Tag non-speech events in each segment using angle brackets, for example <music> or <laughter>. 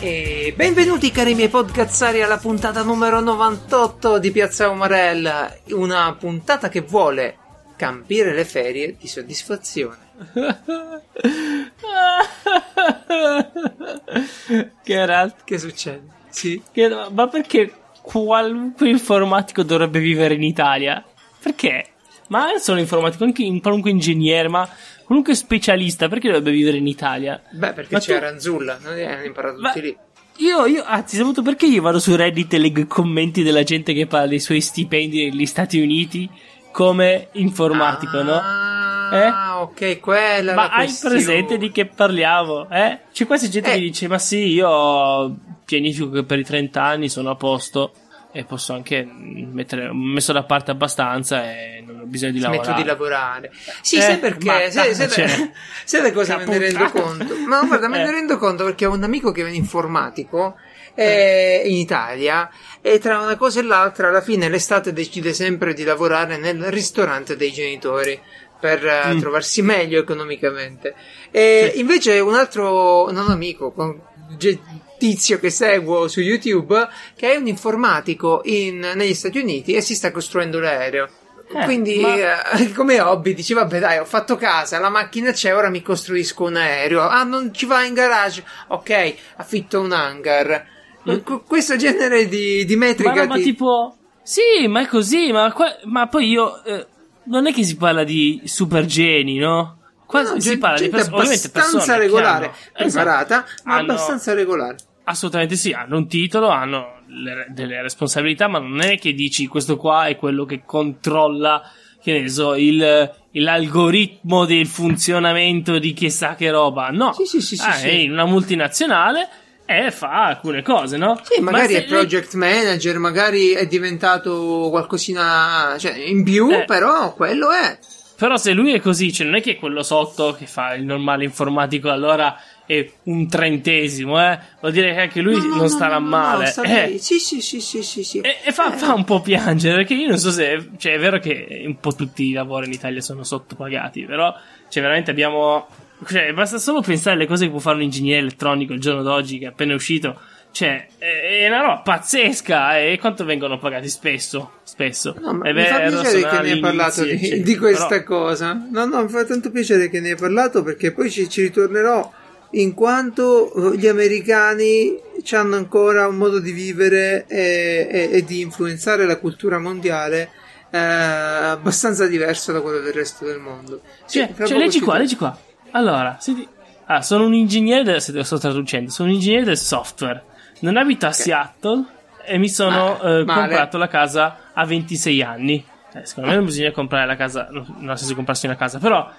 E benvenuti cari miei podcazzari alla puntata numero 98 di Piazza Umarella, una puntata che vuole campire le ferie di soddisfazione. <laughs> Geralt, Che succede? Sì. che- ma perché qualunque informatico dovrebbe vivere in Italia? Perché? Ma non solo informatico, anche in qualunque ingegnere, ma qualunque specialista, perché dovrebbe vivere in Italia? Beh, perché Ma c'è tu- Ranzulla, non hanno imparato tutti lì. Io, io, anzi, saputo perché io vado su Reddit e leggo i commenti della gente che parla dei suoi stipendi negli Stati Uniti come informatico, no? Ah, ok, quella Ma hai questione. presente di che parliamo? Eh? C'è quasi gente Eh. che dice: Ma sì, io pianifico che per i 30 anni sono a posto e posso anche mettere. Ho messo da parte abbastanza e non ho bisogno di Smetto lavorare. di lavorare. Sì, Eh, sai perché? Sai, sai, cioè, <laughs> sai da cosa me ne rendo conto? Ma guarda, me ne <laughs> Eh. rendo conto perché ho un amico che è un informatico eh, in Italia e tra una cosa e l'altra alla fine l'estate decide sempre di lavorare nel ristorante dei genitori per eh, Mm. trovarsi meglio economicamente. E Sì. invece un altro non amico, con- ge- tizio che seguo su YouTube che è un informatico in- negli Stati Uniti e si sta costruendo l'aereo. Eh, Quindi, ma- eh, <laughs> come hobby, dici: Vabbè, dai, ho fatto casa, la macchina c'è, ora mi costruisco un aereo. Ah, non ci va in garage? Ok, affitto un hangar. Qu- questo genere di, di Ma metrica. roba ti- tipo. Sì, ma è così, ma, qua- ma poi io. eh, non è che si parla di super geni, no? Qua No, si gente- parla di ovviamente abbastanza persone regolare, hanno- esatto, preparata, ma hanno- abbastanza regolare. Assolutamente sì, hanno un titolo, hanno le- delle responsabilità, ma non è che dici questo qua è quello che controlla, che ne so, il, l'algoritmo del funzionamento di chissà che roba. No, Sì, sì, sì, Ah, sì. è in una multinazionale e fa alcune cose, no? Sì, magari Ma è project manager, magari è diventato qualcosina cioè, in più, Eh. però quello è. Però se lui è così, cioè non è che quello sotto che fa il normale informatico allora è un trentesimo, eh? Vuol dire che anche lui No, no, non no, starà no, male. eh. Sì, sì, sì, sì, sì, sì. E, e fa, Eh. fa un po' piangere perché io non so se. Cioè, è vero che un po' tutti i lavori in Italia sono sottopagati, però. Cioè, veramente abbiamo. Cioè, basta solo pensare alle cose che può fare un ingegnere elettronico il giorno d'oggi che è appena uscito. Cioè, è una roba pazzesca. E quanto vengono pagati spesso? Spesso. No, ma è mi fa piacere che ne hai parlato di, di questa però- cosa. No, no, mi fa tanto piacere che ne hai parlato perché poi ci, ci ritornerò in quanto eh, gli americani hanno ancora un modo di vivere e, e- e di influenzare la cultura mondiale eh, abbastanza diverso da quello del resto del mondo. Sì, Cioè, cioè, leggi qua, leggi qua. Allora, senti. Ah, sono un ingegnere del. Sto traducendo, sono un ingegnere del software. Non abito a Seattle e mi sono Ma- eh, comprato la casa a 26 anni. Eh, secondo me non bisogna comprare la casa, no, non nel senso comprarsi una casa, però,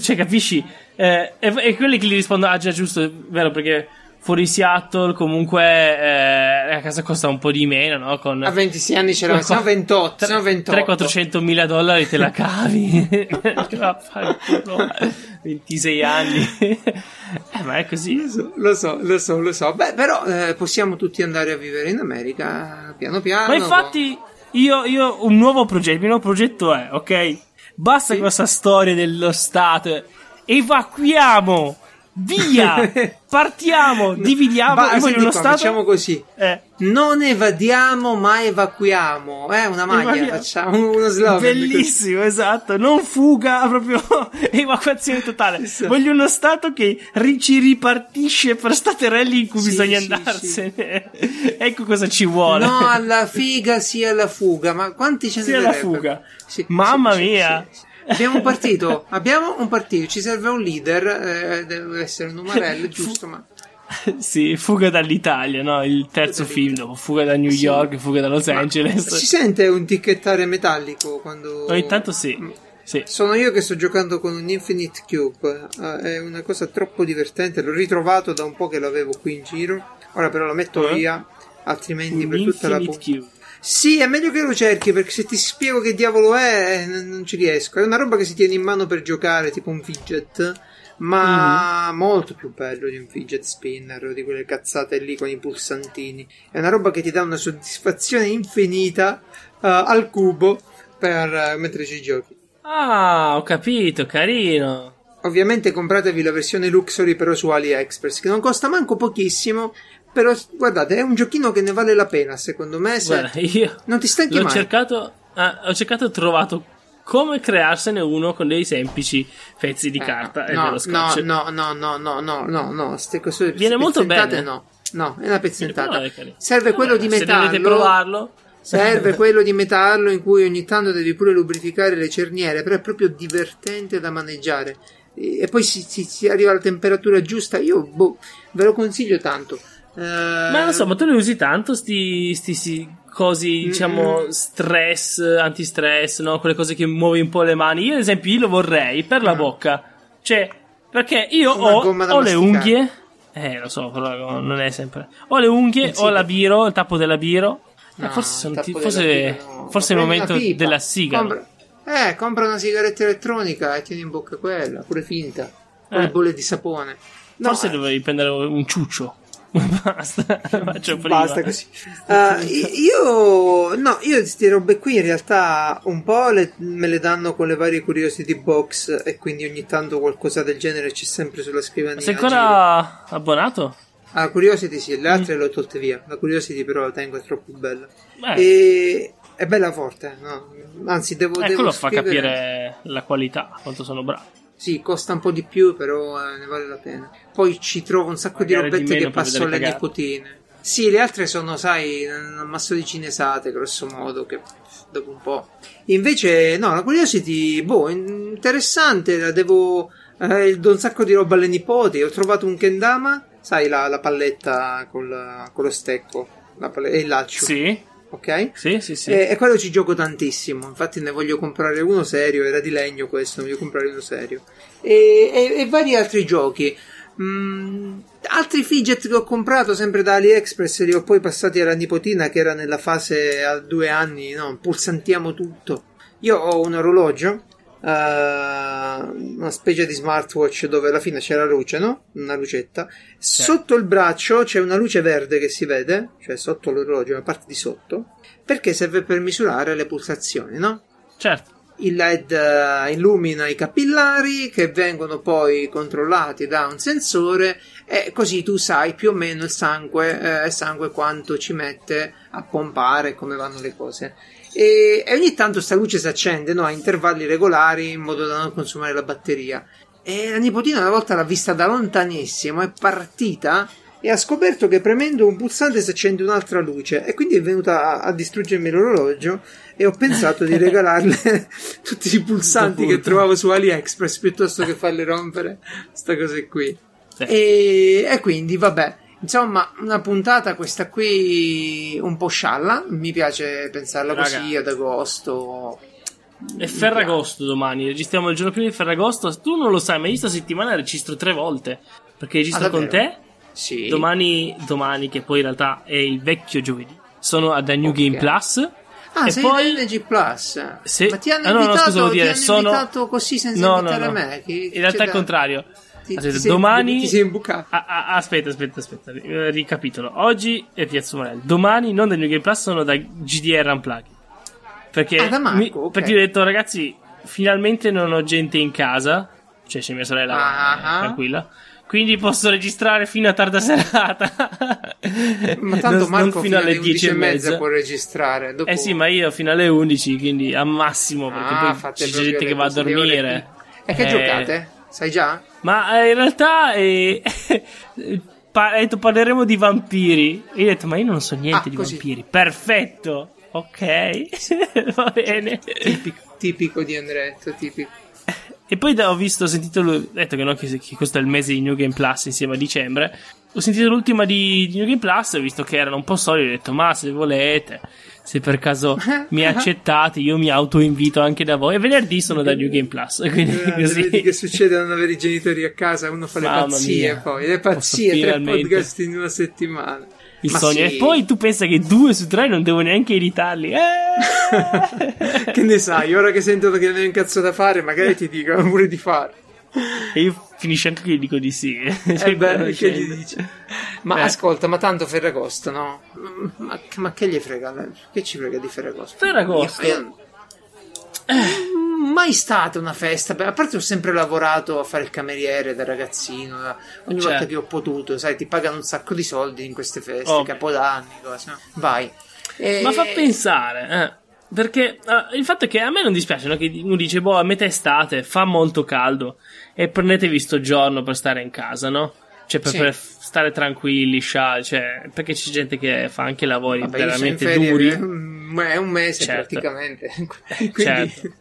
cioè, capisci? Eh, e, e quelli che gli rispondono, ah, già, giusto, è vero, perché fuori Seattle comunque eh, la casa costa un po' di meno, no? Con A 26 anni c'era, Qua- siamo 28, siamo 28. 300-400 mila dollari te la cavi. <laughs> Vaffanculo. 26 anni. eh, ma è così. Lo so, lo so, lo so, lo so. Beh, però eh, possiamo tutti andare a vivere in America piano piano. Ma infatti, io, io un nuovo progetto. Il mio nuovo progetto è, ok? Basta Sì. questa storia dello Stato. Evacuiamo! Via! <laughs> Partiamo! Dividiamo! Ba- voglio senti uno Stato. Facciamo così. Eh, Non evadiamo, ma evacuiamo. È una maglia, Evadiamo. facciamo uno <laughs> slogan. Bellissimo, esatto. Non fuga, <laughs> proprio evacuazione totale. Sì. Voglio uno Stato che ri- ci ripartisce per staterelli in cui Sì, bisogna sì, andarsene. ecco cosa ci vuole. No alla figa, sì alla fuga. Ma quanti ce ne Sia la vorrebbero? fuga. Mamma mia. Abbiamo un partito, abbiamo un partito, ci serve un leader, eh, deve essere un numarello, giusto, ma... sì, fuga dall'Italia, no? Il terzo film dopo fuga da New Sì. York, fuga da Los Ma Angeles. Si sente un ticchettare metallico quando... Ogni tanto sì. Sì. Sono io che sto giocando con un Infinite Cube, eh, è una cosa troppo divertente, l'ho ritrovato da un po' che l'avevo qui in giro, ora però lo metto Eh? via, altrimenti Un per tutta la Infinite puntata... Cube. Sì, è meglio che lo cerchi perché se ti spiego che diavolo è, eh, non ci riesco. È una roba che si tiene in mano per giocare, tipo un fidget, ma Mhm. molto più bello di un fidget spinner, di quelle cazzate lì con i pulsantini. È una roba che ti dà una soddisfazione infinita al cubo per uh, mentre ci giochi. Ah, ho capito, carino. Ovviamente compratevi la versione Luxury però su AliExpress che non costa manco pochissimo. Però guardate, è un giochino che ne vale la pena, secondo me. Se Guarda, io non ti stanchi l'ho mai. cercato, ah, ho cercato e ho trovato come crearsene uno con dei semplici pezzi di Eh, carta e no, dello no, scotch. no, no, no, no, no, no, no, ste Viene molto bene. No, no, è una pezzentata. Serve quello di Se metallo. dovete provarlo, Serve <laughs> quello di metallo in cui ogni tanto devi pure lubrificare le cerniere, però è proprio divertente da maneggiare. E e poi si, si- si arriva alla temperatura giusta. Io boh, ve lo consiglio tanto. Eh, Ma non so, ma tu ne usi tanto sti, sti, sti cosi, diciamo, stress, antistress, no? Quelle cose che muovi un po' le mani. Io, ad esempio, io lo vorrei per la bocca. Cioè, perché io ho, ho le unghie. Eh, lo so, però non è sempre. Ho le unghie, ho la biro, il tappo della biro. Eh, no, forse sono tappo ti- forse, no. forse è il momento della sigla. Compra- eh, compra una sigaretta elettronica e tieni in bocca quella, pure finta. Con Eh. le bolle di sapone. No, Forse eh, dovevi prendere un ciuccio. Basta, <laughs> faccio prima. Basta così. I- io, no, io queste robe qui in realtà un po' le- me le danno con le varie curiosity box e quindi ogni tanto qualcosa del genere c'è sempre sulla scrivania. Ma sei ancora abbonato? Ah, Curiosity sì, le Mm. altre le ho tolte via. La Curiosity però la tengo, è troppo bella. E è bella forte, no? Anzi, devo, eh, devo quello fa scrivere- capire la qualità, quanto sono bravo. Sì, costa un po' di più, però eh, ne vale la pena. Poi ci trovo un sacco Magari di robette che passo alle nipotine. Sì, le altre sono, sai, un ammasso di cinesate, grosso modo, che dopo un po'. Invece, no, la Curiosity, boh, interessante, la devo... Eh, do un sacco di roba alle nipoti. Ho trovato un kendama, sai, la, la palletta col- con lo stecco la e il laccio, Sì, ok? sì, sì, sì. E, e quello ci gioco tantissimo. Infatti, ne voglio comprare uno serio. Era di legno questo, ne voglio comprare uno serio. E, e- e vari altri giochi. Mm, altri fidget che ho comprato sempre da AliExpress li ho poi passati alla nipotina che era nella fase a due anni. No, pulsantiamo tutto. Io ho un orologio. Eh, una specie di smartwatch dove alla fine c'è la luce, no? Una lucetta. Sotto il braccio c'è una luce verde che si vede, cioè sotto l'orologio, la parte di sotto, perché serve per misurare le pulsazioni, no? Certo. Il LED eh, illumina i capillari che vengono poi controllati da un sensore e così tu sai più o meno il sangue, eh, il sangue quanto ci mette a pompare, come vanno le cose. E, e ogni tanto sta luce si accende no, a intervalli regolari in modo da non consumare la batteria. E la nipotina una volta l'ha vista da lontanissimo, è partita e ha scoperto che premendo un pulsante si accende un'altra luce e quindi è venuta a, a distruggermi l'orologio e ho pensato di <laughs> regalarle <laughs> tutti i pulsanti che trovavo su AliExpress piuttosto che farle rompere sta cosa qui. Sì. E, e quindi vabbè, insomma, una puntata questa qui un po' scialla, mi piace pensarla Raga. così ad agosto. È Ferragosto domani, registriamo il giorno prima di Ferragosto. Tu non lo sai, ma io sta settimana registro tre volte. Perché registro Ah, con te. Sì. Domani, domani, che poi in realtà è il vecchio giovedì. Sono ad The New Ok. Game Plus. Ah, e sei poi NG Plus. Se- Ma ti hanno Ah, no, no, invitato, scusa, vuol ti dire, hanno sono- invitato così senza No, no, invitare no. me? Che- In realtà è il da- contrario. Ti, Aspetta, ti sei, domani- ti sei imbucato. Ah, ah, aspetta, aspetta, aspetta. eh, Ricapitolo. Oggi è Piazza Morelli. Domani, non da New Game Plus, sono da GDR Unplugged. Perché, Ah, Marco, mi- ok. perché ho detto, ragazzi, finalmente non ho gente in casa. Cioè, c'è mia sorella, Ah, eh, ah. tranquilla. Quindi posso registrare fino a tarda serata. Ma tanto Non- Marco non fino alle 10 e mezza. può registrare. Dopo... Eh sì, ma io fino alle 11, quindi a massimo, perché Ah, poi c'è gente che va a dormire. E che Eh, giocate? Sai già? Ma eh, in realtà eh, <laughs> ha detto, parleremo di vampiri. E io ho detto, ma io non so niente Ah, di così. vampiri. Perfetto, ok, <laughs> va bene. Tipico, tipico di Andretto, tipico. <laughs> E poi ho visto, ho sentito, ho detto che, no, che, che questo è il mese di New Game Plus insieme a dicembre. Ho sentito l'ultima di, di New Game Plus, ho visto che erano un po' solidi, ho detto, ma se volete, se per caso <laughs> mi accettate, io mi autoinvito anche da voi. E venerdì sono da New Game Plus, quindi Eh, così. Vedi che succede a non avere i genitori a casa, uno fa le Mamma pazzie mia. poi, le pazzie, Posso tre finalmente- podcast in una settimana. Il Ma sogno. sì. E poi tu pensa che due su tre non devo neanche editarli. Eh! <laughs> che ne sai, ora che sentono che non hai un cazzo da fare, magari <laughs> ti dicono pure di fare. E io finisce anche che gli dico di sì. Eh <laughs> Cioè, beh, che gli dici? Ma Eh. ascolta, ma tanto Ferragosto, no? Ma, ma che gli frega? Che ci frega di Ferragosto? Ferragosto. Io- io- Mai stata una festa, Beh, a parte ho sempre lavorato a fare il cameriere da ragazzino, da- ogni volta Certo. che ho potuto, sai, ti pagano un sacco di soldi in queste feste, Ovvio. capodanni, cose, no? vai. E- Ma fa pensare, eh. Perché eh, il fatto è che a me non dispiace no? che uno dice, boh, a metà estate fa molto caldo e prendetevi sto giorno per stare in casa, no? Cioè, per, Sì. per stare tranquilli, scialli, cioè, perché c'è gente che fa anche lavori Vabbè, veramente ferie, duri. eh, mm, È un mese Certo. praticamente. <laughs> Quindi, Certo.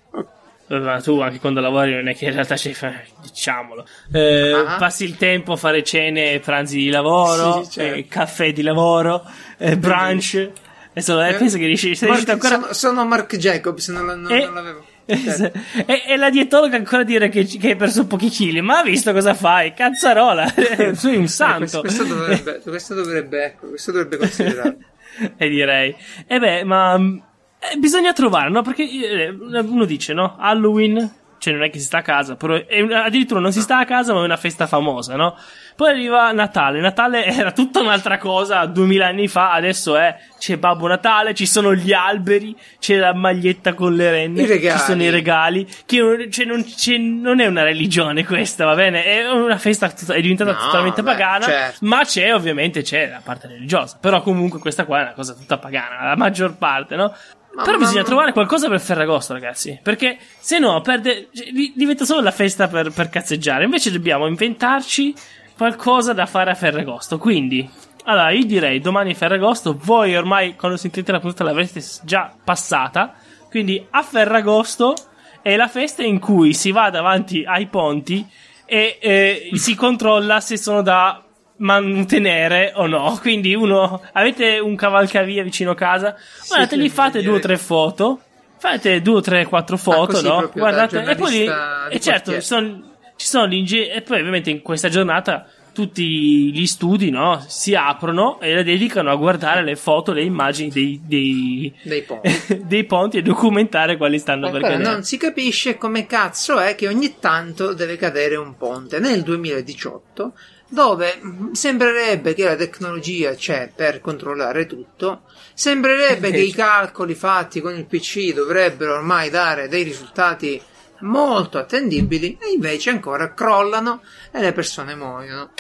Ma tu anche quando lavori non è che in realtà c'è, diciamolo, Eh, Ah. passi il tempo a fare cene e pranzi di lavoro, Sì, certo. eh, caffè di lavoro, eh, brunch. Adesso eh, Eh, penso che riesci, sei Mark- riuscito ancora... sono, sono Mark Jacobs, non, non- E- non l'avevo. Certo. <laughs> e, e la dietologa ancora dire che, che hai perso pochi chili, ma ha visto cosa fai? Cazzarola, <laughs> sei un Eh, santo. questo, questo dovrebbe, questo dovrebbe, ecco, questo dovrebbe considerare. <laughs> e direi, e beh, ma mm, eh, bisogna trovare, no? Perché eh, uno dice, no? Halloween, cioè non è che si sta a casa, però è un- addirittura non si sta a casa, ma è una festa famosa, no? Poi arriva Natale. Natale <laughs> era tutta un'altra cosa duemila anni fa, adesso è c'è Babbo Natale, ci sono gli alberi, c'è la maglietta con le renne, ci sono i regali. Che cioè, non, c'è- non è una religione questa, va bene? È una festa, è diventata No, totalmente beh, pagana. certo. Ma c'è, ovviamente, c'è la parte religiosa. Però comunque questa qua è una cosa tutta pagana, la maggior parte, no? Ma- Però bisogna ma- trovare qualcosa per Ferragosto, ragazzi. Perché se no, perde, cioè, di- diventa solo la festa per, per cazzeggiare. Invece dobbiamo inventarci qualcosa da fare a Ferragosto. Quindi, allora, io direi domani è Ferragosto. Voi ormai, quando sentite la puntata, l'avrete già passata. Quindi, a Ferragosto è la festa in cui si va davanti ai ponti e eh, si controlla se sono da mantenere o no. Quindi uno avete un cavalcavia vicino a casa, guardate, sì, lì fate due o tre foto. Fate due o tre, quattro foto, così no? Guardate, e poi e certo, ci sono, ci sono gli inge- e poi ovviamente in questa giornata tutti gli studi, no? Si aprono e la dedicano a guardare le foto, le immagini dei, dei, Dei ponti. <laughs> dei ponti e documentare quali stanno per cadere. non si capisce come cazzo è che ogni tanto deve cadere un ponte. Nel 2018, dove sembrerebbe che la tecnologia c'è per controllare tutto, sembrerebbe che i calcoli fatti con il PC dovrebbero ormai dare dei risultati molto attendibili e invece ancora crollano e le persone muoiono.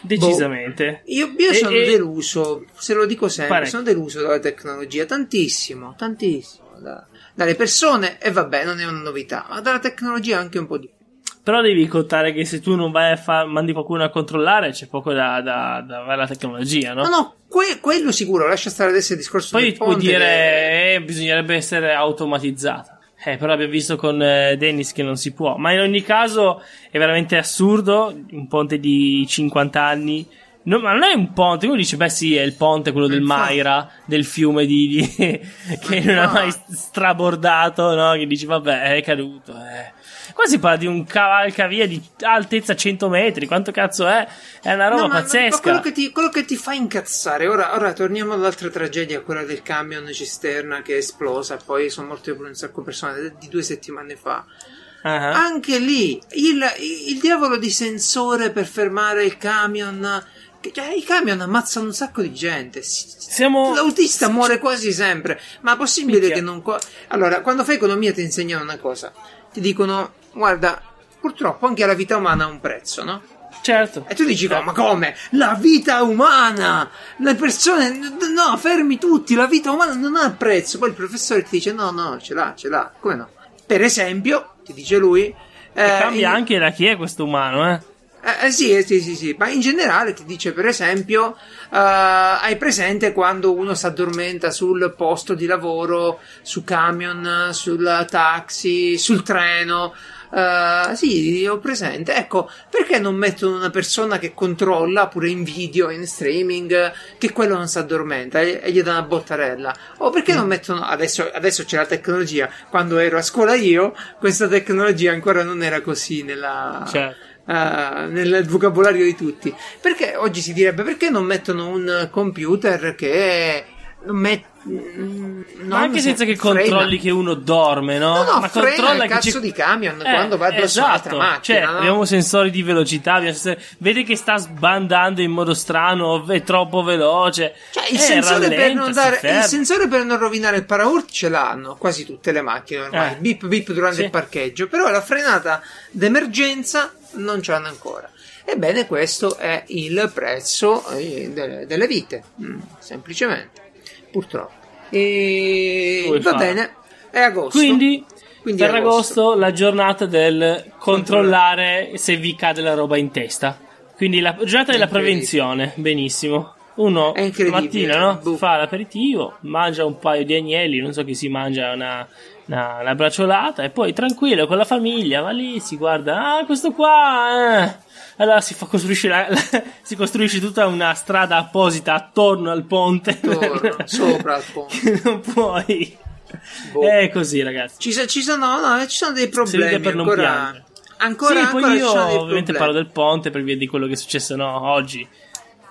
Decisamente. Io, io E- sono e- deluso, se lo dico sempre, Parecchio. sono deluso dalla tecnologia, tantissimo, tantissimo. da- dalle persone, e vabbè, non è una novità, ma dalla tecnologia anche un po' di più. Però devi contare che se tu non vai a far, mandi qualcuno a controllare, c'è poco da, da, da avere la tecnologia, no? No, no, que- quello sicuro, lascia stare adesso il discorso Poi puoi ponte. che- dire, eh, bisognerebbe essere automatizzata. Eh, però abbiamo visto con eh, Dennis che non si può. Ma in ogni caso è veramente assurdo. Un ponte di 50 anni. No, ma non è un ponte. Uno dice, beh, sì, è il ponte, quello del Infatti. Maira, del fiume di, di- <laughs> che non ha mai Infatti. strabordato, no? Che dici, vabbè, è caduto. Eh. Qua si parla di un cavalcavia di altezza 100 metri. Quanto cazzo è? È una roba No, ma- ma pazzesca. quello, che ti, quello che ti fa incazzare, ora, ora torniamo all'altra tragedia, quella del camion cisterna che è esplosa, poi sono morte pure un sacco di persone, di due settimane fa. Ah, Anche lì il, il diavolo di sensore per fermare il camion. che- Cioè, i camion ammazzano un sacco di gente. Si- Siamo. L'autista muore quasi sempre. Ma è possibile Minchia. che non. Allora, quando fai economia ti insegnano una cosa. Ti dicono, guarda, purtroppo anche la vita umana ha un prezzo, no? Certo. E tu dici, "Oh, ma come? La vita umana! Le persone, no, fermi tutti, la vita umana non ha prezzo. Poi il professore ti dice, no, no, ce l'ha, ce l'ha. Come no? Per esempio, ti dice lui... Eh, cambia in- anche da chi è questo umano, eh. Eh, eh, sì, eh, sì, sì, sì, ma in generale ti dice, per esempio, eh, hai presente quando uno si addormenta sul posto di lavoro, su camion, sul taxi, sul treno? Eh, sì, ho presente. Ecco, perché non mettono una persona che controlla pure in video, in streaming, che quello non si addormenta e, e gli dà una bottarella? O perché non mettono, adesso, adesso c'è la tecnologia, quando ero a scuola io, questa tecnologia ancora non era così nella Certo. Eh, nel vocabolario di tutti. Perché oggi si direbbe perché non mettono un computer che met- mm, Ma anche non senza che frena. controlli che uno dorme, no? No, no, Ma controlla il che cazzo ci- di camion Eh, quando va addosso esatto. macchina. Cioè, no? abbiamo sensori di velocità, sensori- vede che sta sbandando in modo strano, è troppo veloce. Cioè, il, Eh, sensore per rallenta, non si dare, il sensore per non rovinare il paraurti ce l'hanno quasi tutte le macchine ormai. Eh. Bip bip durante Sì. il parcheggio. Però la frenata d'emergenza non ce l'hanno ancora. Ebbene, questo è il prezzo eh, delle, delle vite. Mm, semplicemente. Purtroppo. E va fare? bene. È agosto. Quindi, Quindi per agosto. agosto la giornata del controllare se vi cade la roba in testa. Quindi la giornata della prevenzione, benissimo. Uno mattina no? fa l'aperitivo, mangia un paio di agnelli, non so chi si mangia una, una, una bracciolata e poi tranquillo con la famiglia va lì, si guarda, ah questo qua... eh." Allora si, fa costruisce la- la- <laughs> si costruisce tutta una strada apposita attorno al ponte. Attorno, <laughs> sopra al ponte. non puoi. Boh. È così, ragazzi. Ci, ci sono, no, ci sono dei problemi per non ancora. piangere. Ancora, sì, ancora io sono ovviamente parlo del ponte per via di quello che è successo no, oggi.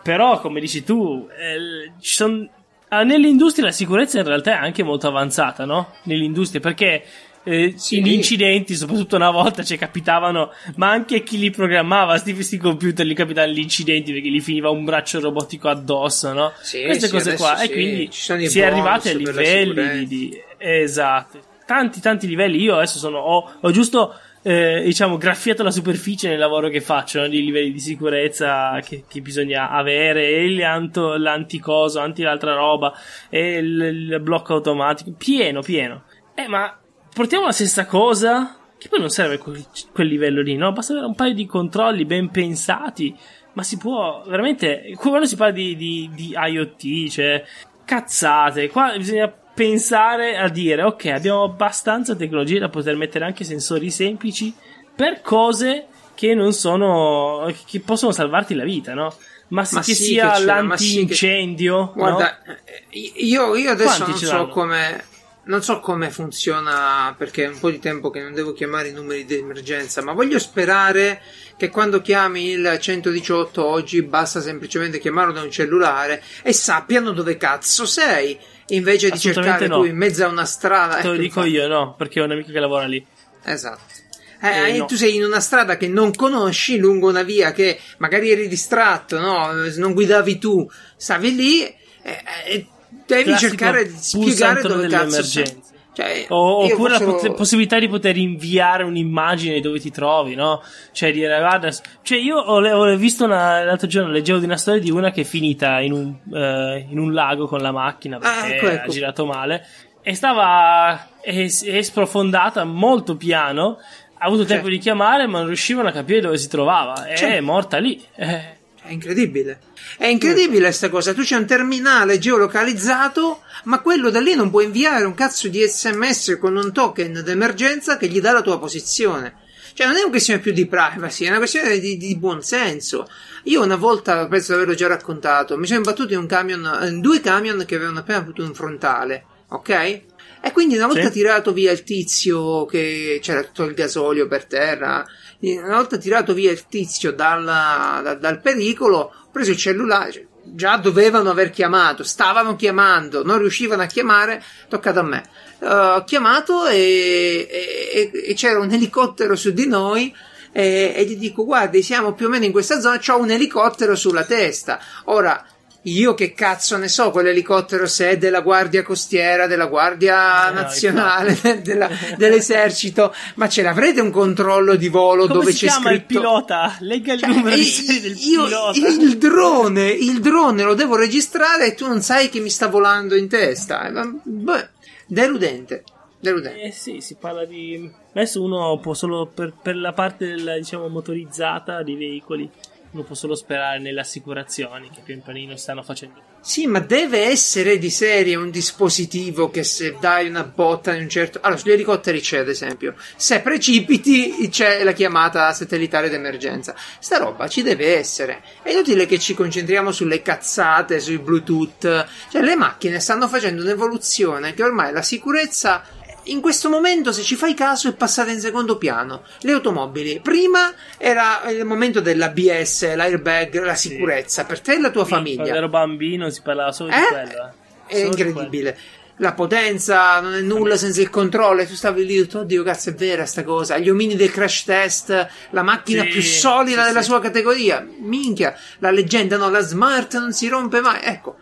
Però, come dici tu, eh, ci son- ah, nell'industria la sicurezza in realtà è anche molto avanzata, no? Nell'industria, perché eh, Sì. gli incidenti, soprattutto una volta, ci capitavano, ma anche chi li programmava, sti, sti computer, gli capitavano gli incidenti perché gli finiva un braccio robotico addosso, no? Sì, Queste sì, cose qua. E quindi si è arrivati a livelli di, di- Esatto. Tanti, tanti livelli. Io adesso sono. Ho, ho giusto. Eh, diciamo, graffiato la superficie nel lavoro che faccio, no? di livelli di sicurezza che, che bisogna avere, e il anto- l'anticoso, anti l'altra roba, e il, il blocco automatico, pieno, pieno. Eh, ma portiamo la stessa cosa, che poi non serve quel, quel livello lì, no? Basta avere un paio di controlli ben pensati, ma si può veramente. Quando si parla di, di, di IoT, cioè cazzate, qua bisogna pensare a dire ok abbiamo abbastanza tecnologia da poter mettere anche sensori semplici per cose che non sono che possono salvarti la vita no? Ma, Ma che sì sia che sì che- l'antincendio Guarda, eh, io, io adesso Quanti non so come. Non so come funziona perché è un po' di tempo che non devo chiamare i numeri di emergenza, ma voglio sperare che quando chiami il 118 oggi basta semplicemente chiamarlo da un cellulare e sappiano dove cazzo sei, invece di cercare no. in mezzo a una strada. te lo ecco, dico infatti. io no perché ho un amico che lavora lì Esatto. Eh, Eh, no. Tu sei in una strada che non conosci, lungo una via che magari eri distratto, no? non guidavi tu, stavi lì e e devi Classico cercare di spiegare dove cazzo sei. Cioè, O- oppure la faccio- pot- possibilità di poter inviare un'immagine di dove ti trovi, no? Cioè dire, guarda, cioè io ho, le- ho visto una- l'altro giorno, leggevo di una storia di una che è finita in un, eh, in un lago con la macchina perché Ah, ecco, ha ecco. girato male e stava, è, è sprofondata molto piano, ha avuto Cioè. tempo di chiamare ma non riuscivano a capire dove si trovava, è Cioè. morta lì. Eh, È incredibile. È incredibile questa cosa. Tu c'è un terminale geolocalizzato, ma quello da lì non può inviare un cazzo di sms con un token d'emergenza che gli dà la tua posizione. Cioè, non è una questione più di privacy, è una questione di, di buon senso. Io una volta, penso di averlo già raccontato, mi sono imbattuto in camion, in due camion che avevano appena avuto un frontale, ok? E quindi una volta Sì. tirato via il tizio che c'era tutto il gasolio per terra, una volta tirato via il tizio dalla- da- dal pericolo, ho preso il cellulare, cioè, già dovevano aver chiamato, stavano chiamando, non riuscivano a chiamare, toccato a me. Eh, Ho chiamato e, e- e c'era un elicottero su di noi e, e gli dico guardi siamo più o meno in questa zona, c'ho un elicottero sulla testa. Ora, io che cazzo ne so quell'elicottero se è della guardia costiera, della guardia Eh, no, nazionale, <laughs> della- dell'esercito, ma ce l'avrete un controllo di volo come dove c'è scritto... il pilota? Lega il Cioè, numero di serie del io- pilota. il drone, il drone lo devo registrare e tu non sai che mi sta volando in testa. Eh, Beh, deludente. Deludente. Eh sì, si parla di. Adesso uno può solo per, per la parte della, diciamo, motorizzata dei veicoli. Uno può solo sperare nelle assicurazioni che pian pianino stanno facendo. Sì, ma deve essere di serie un dispositivo che se dai una botta in un certo. Allora, sugli elicotteri c'è, ad esempio. Se precipiti c'è la chiamata satellitare d'emergenza. Sta roba ci deve essere. È inutile che ci concentriamo sulle cazzate, sui Bluetooth. Cioè, le macchine stanno facendo un'evoluzione che ormai la sicurezza. In questo momento, se ci fai caso, è passata in secondo piano. Le automobili. Prima era il momento dell'ABS, l'airbag, la sicurezza per te e la tua Quando famiglia. ero bambino si parlava solo di Eh? quello. eh. è incredibile. La potenza non è nulla senza il controllo. Tu stavi lì, tutto, oddio, cazzo, è vera sta cosa. Gli omini del crash test, la macchina Sì, più solida sì, della sì. sua categoria. Minchia, la leggenda, no, la smart non si rompe mai. Ecco,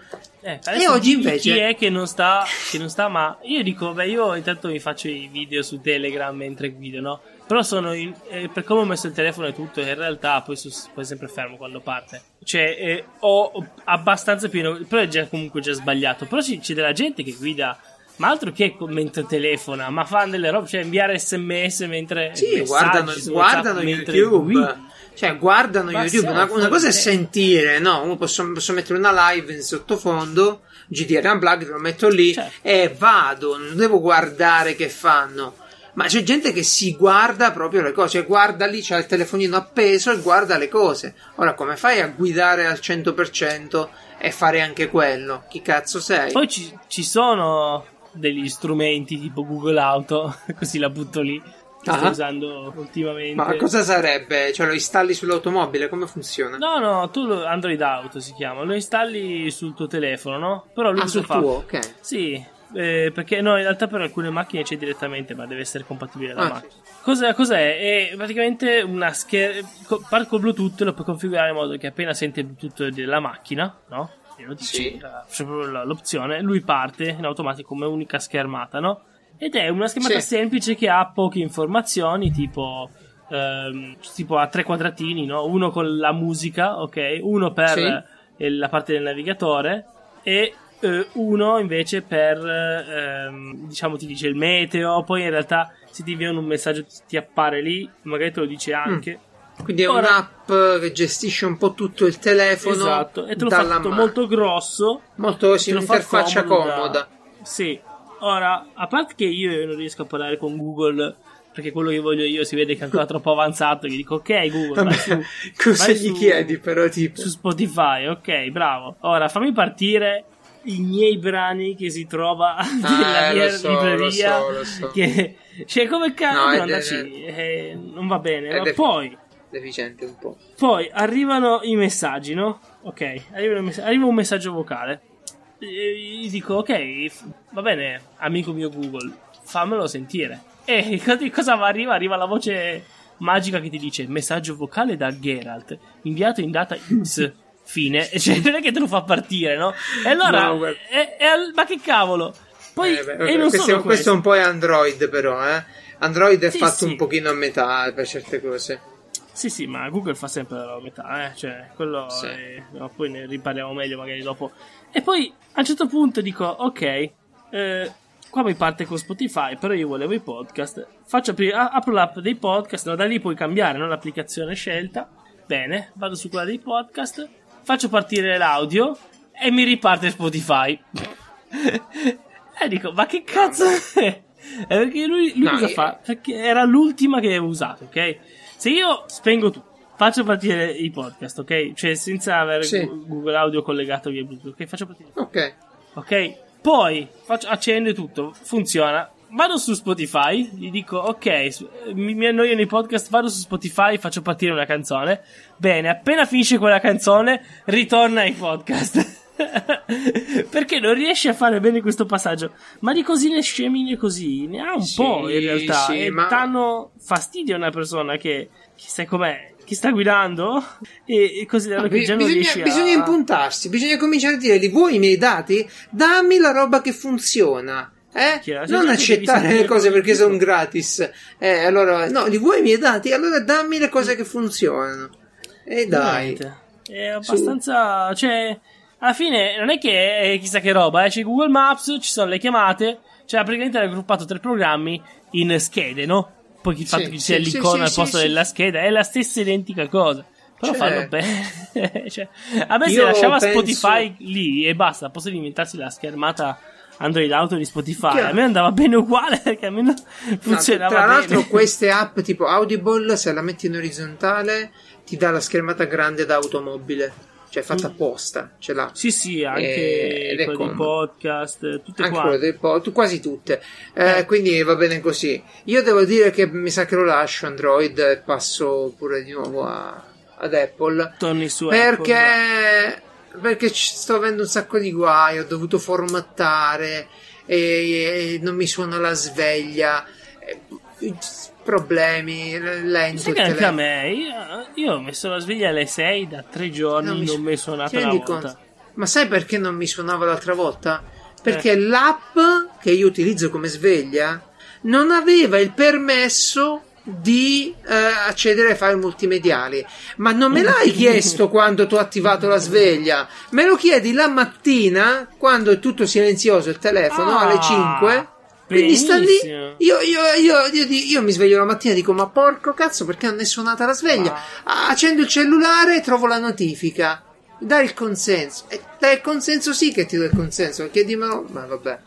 Eh, E oggi invece- chi è che non sta, che non sta, ma io dico, beh, io intanto mi faccio i video su Telegram mentre guido, no? Però sono in, eh, per come ho messo il telefono e tutto, in realtà poi, su, poi sempre fermo quando parte. Cioè, eh, ho abbastanza pieno, però è già comunque già sbagliato. Però ci- c'è della gente che guida, ma altro che mentre telefona, ma fanno delle robe, cioè inviare sms mentre. sì, guardano, guardano WhatsApp mentre YouTube. guidi. Cioè, guardano Ma YouTube. Una, una cosa è sentire, no? Posso, posso mettere una live in sottofondo, GDR Unplugged, lo metto lì Certo. e vado. Non devo guardare che fanno. Ma c'è gente che si guarda proprio le cose, cioè guarda lì, c'ha il telefonino appeso e guarda le cose. Ora, come fai a guidare al 100% e fare anche quello? Chi cazzo sei? Poi ci, ci sono degli strumenti tipo Google Auto, <laughs> così la butto lì, che sto Ah. usando ultimamente. Ma cosa sarebbe? Cioè, lo installi sull'automobile? Come funziona? No, no, tu lo, Android Auto si chiama, lo installi sul tuo telefono, no? Però lui ah, sul fa? tuo, ok. Sì, eh, perché no, in realtà per alcune macchine c'è direttamente, ma deve essere compatibile la Ah, macchina. Cos'è, cos'è? È praticamente una scherma. Parco Bluetooth lo puoi configurare in modo che appena sente il Bluetooth della macchina, no? Glielo dici, Sì. eh, c'è proprio l'opzione, lui parte in automatico come unica schermata, no? Ed è una schermata Sì. semplice che ha poche informazioni, tipo. ehm, tipo ha tre quadratini, no? Uno con la musica, ok? Uno per Sì. eh, la parte del navigatore e eh, uno invece per ehm, diciamo ti dice il meteo poi in realtà se ti viene un messaggio ti- appare lì magari te lo dice anche Quindi è Ora- un'app che gestisce un po' tutto il telefono esatto e te lo fa molto grosso Molto, sì, un'interfaccia comodo da- comoda. sì ora a parte che io non riesco a parlare con Google perché quello che voglio io si vede che è ancora <laughs> troppo avanzato gli dico ok Google vai su, Cosa vai gli su- chiedi però tipo? su Spotify, ok, bravo. Ora fammi partire i miei brani che si trova <laughs> nella eh, mia so, libreria. lo so, lo so. Che, cioè, come No, cazzo è- andarci? Eh, non va bene. è Ma defi- poi, Deficiente un po'. poi arrivano i messaggi, no? Ok, arriva un messaggio vocale. Gli dico, ok, f- va bene, amico mio Google, fammelo sentire. E <laughs> co- cosa va? arriva? Arriva la voce magica che ti dice messaggio vocale da Geralt, inviato in data X. <laughs> Fine, cioè non è che te lo fa partire, no? E allora, No, e- e al- ma che cavolo? Poi, Eh, beh, non questo, questo è un po' è Android però, eh. Android è Sì, fatto sì. un pochino a metà per certe cose. Sì, sì, ma Google fa sempre la metà, eh? Cioè, quello. Sì. è- no, poi ne riparliamo meglio magari dopo. E poi a un certo punto dico, ok, eh, qua mi parte con Spotify, però io volevo i podcast. Faccio aprire, a- apro l'app dei podcast, no, da lì puoi cambiare no, l'applicazione scelta. Bene, vado su quella dei podcast, faccio partire l'audio e mi riparte Spotify. <laughs> e dico, ma che cazzo è? Eh, perché lui, lui No, cosa io- fa? Perché era l'ultima che avevo usato, ok? Se io spengo tutto, faccio partire i podcast, ok? Cioè senza avere Sì. Google Audio collegato via Bluetooth, ok? Faccio partire. Ok. Ok? Poi faccio, accendo tutto, funziona. Vado su Spotify, gli dico ok, mi, mi annoiano i podcast, vado su Spotify, faccio partire una canzone. Bene, appena finisce quella canzone, ritorna ai podcast. <laughs> Perché non riesce a fare bene questo passaggio. Ma di cosine scemine così ne ha un Sì, po' in realtà. sì, e ma- danno fastidio a una persona che, che sai com'è, che sta guidando e, e considerando che Bi- già non bisogna, riesce bisogna a... impuntarsi, bisogna cominciare a dire: li vuoi i miei dati? Dammi la roba che funziona. Eh? Chiaro, non accettare le cose perché sono gratis. Eh, allora, no, li vuoi i miei dati? Allora dammi le cose che funzionano. E dai. Veramente. È abbastanza. Cioè, alla fine non è che è chissà che roba. Eh. C'è Google Maps, ci sono le chiamate. Cioè, praticamente hanno aggruppato tre programmi in schede, no? Poi il fatto Sì, che sia sì, l'icona al posto della scheda è la stessa identica cosa. Però Cioè. fanno bene. <laughs> cioè, a me se lasciava penso- Spotify lì e basta, posso inventarsi la schermata Android Auto di Spotify. Chiaro. A me andava bene uguale <laughs> perché almeno No, funzionava tra bene. l'altro, <laughs> queste app tipo Audible, se la metti in orizzontale, ti dà la schermata grande da automobile. Cioè, fatta apposta, ce l'ha. Sì, sì, Eh, anche quelli di comodo. podcast, tutte Anche quante. del po- tu- quasi tutte. Eh, Quindi va bene così. Io devo dire che mi sa che lo lascio Android e passo pure di nuovo a- ad Apple. Torni su Perché Apple, perché sto avendo un sacco di guai, ho dovuto formattare e, e non mi suona la sveglia. E, problemi, lento. Sai che anche a me, io, io, ho messo la sveglia alle 6 da tre giorni, non mi, non mi è suonata volta. Conto? Ma sai perché non mi suonava l'altra volta? Perché eh. l'app che io utilizzo come sveglia non aveva il permesso di eh, accedere ai file multimediali. Ma non me l'hai <laughs> chiesto quando tu hai attivato la sveglia, me lo chiedi la mattina quando è tutto silenzioso il telefono ah, alle 5. Quindi sta lì. Io, io, io, io, mi sveglio la mattina e dico: Ma porco cazzo, perché non è suonata la sveglia? Ah. Accendo il cellulare e trovo la notifica. Dai il consenso. E dai il consenso, sì che ti do il consenso. Chiedimelo. Ma vabbè.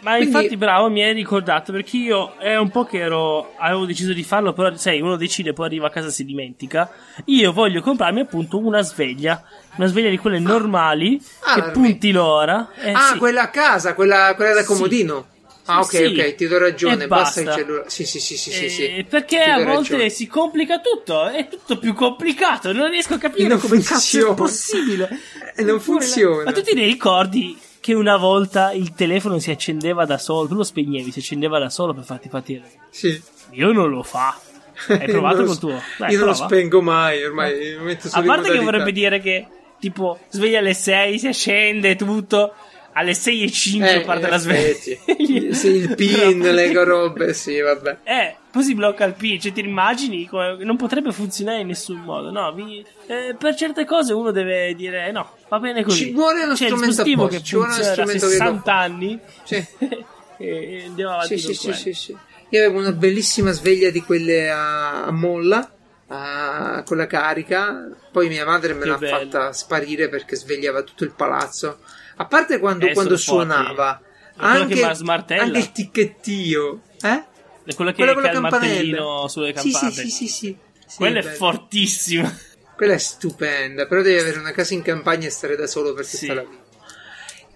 Ma Quindi... infatti, bravo, mi hai ricordato perché io è un po' che ero. Avevo deciso di farlo, però sai, uno decide, poi arriva a casa e si dimentica. Io voglio comprarmi appunto una sveglia. Una sveglia di quelle normali ah, che punti l'ora. Eh, ah, sì. quella a casa, quella, quella da comodino. Sì. Ah, ok, sì, ok, ti do ragione. Basta. basta il cellulare. Sì, sì, sì, sì, sì, sì. Perché a volte ragione. si complica tutto, è tutto più complicato. Non riesco a capire non come funziona. cazzo è possibile. <laughs> Eh, non funziona. Ma tu ti ricordi che una volta il telefono si accendeva da solo, tu lo spegnevi, si accendeva da solo per farti partire. Sì. Io non lo fa. <laughs> Hai provato col tuo? Dai, io non lo spengo mai, ormai solo A parte che vorrebbe dire che tipo sveglia alle 6, si accende tutto alle 6 e 5 eh, parte la sveglia. <laughs> sì, il pin, le robe, sì, vabbè. Eh, poi si blocca il pin, cioè ti immagini come non potrebbe funzionare in nessun modo, no? Vi, eh, per certe cose uno deve dire eh, no, va bene così. Ci vuole uno C'è strumento dispositivo che funziona da 60 anni. Sì. <laughs> e andiamo avanti sì, sì, sì, sì, Io avevo una bellissima sveglia di quelle a, a molla. A, con la carica, poi mia madre me che l'ha bello. fatta sparire perché svegliava tutto il palazzo. A parte quando, eh, quando suonava, anche, anche, il ticchettio, eh? È quella che, quella che ha il martellino sulle campane. Sì, sì, sì, sì, sì. Quella è bello. fortissima. Quella è stupenda, però devi avere una casa in campagna e stare da solo per tutta sì. la vita.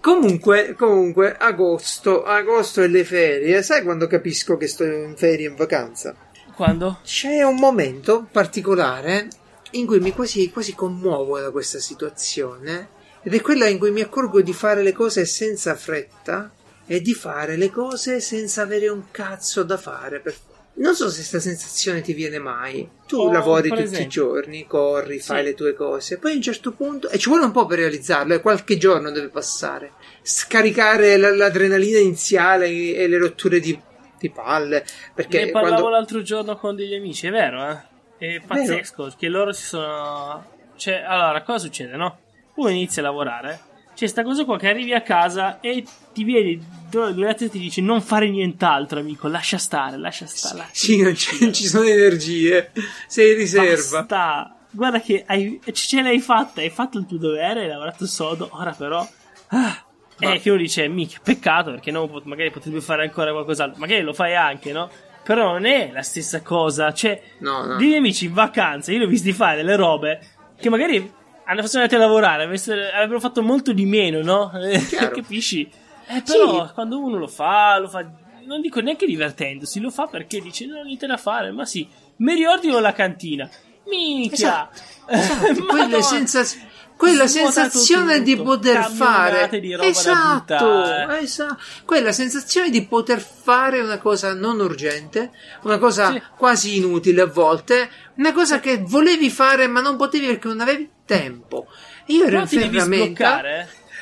Comunque, comunque, agosto, agosto e le ferie. Sai quando capisco che sto in ferie in vacanza? Quando? C'è un momento particolare in cui mi quasi, quasi commuovo da questa situazione. Ed è quella in cui mi accorgo di fare le cose senza fretta e di fare le cose senza avere un cazzo da fare per non so se questa sensazione ti viene mai. Tu oh, lavori tutti esempio. i giorni, corri, fai sì. le tue cose, poi a un certo punto, e ci vuole un po' per realizzarlo, e qualche giorno deve passare. Scaricare l- l'adrenalina iniziale e le rotture di, di palle. Perché ne parlavo quando... l'altro giorno con degli amici, è vero, eh? È pazzesco, vero? che loro si sono. Cioè, allora, cosa succede, no? Uno inizia a lavorare c'è sta cosa qua che arrivi a casa e ti viene due e ti dice non fare nient'altro, amico, lascia stare, lascia stare. Lascia sì, non, non, ci sono energie, sei in riserva. Basta. Guarda che hai, ce l'hai fatta, hai fatto il tuo dovere, hai lavorato sodo, ora però... Ah, Ma... E che uno dice, mica, peccato perché no, magari potrebbe fare ancora qualcos'altro, magari lo fai anche, no? Però non è la stessa cosa, cioè, no, no. dei miei amici in vacanza, io li ho visti fare delle robe che magari hanno fossero andati a lavorare, avrebbero fatto molto di meno, no? <laughs> Capisci? Eh, però sì. quando uno lo fa, lo fa, non dico neanche divertendosi, lo fa perché dice non ho niente da fare, ma sì, mi riordino la cantina. Minchia! Esatto, <laughs> esatto. quelle, senza, quella sensazione tutto, di poter fare di esatto, esatto, quella sensazione di poter fare una cosa non urgente, una cosa sì. quasi inutile a volte, una cosa che volevi fare ma non potevi perché non avevi tempo. Io ero in ferramenta.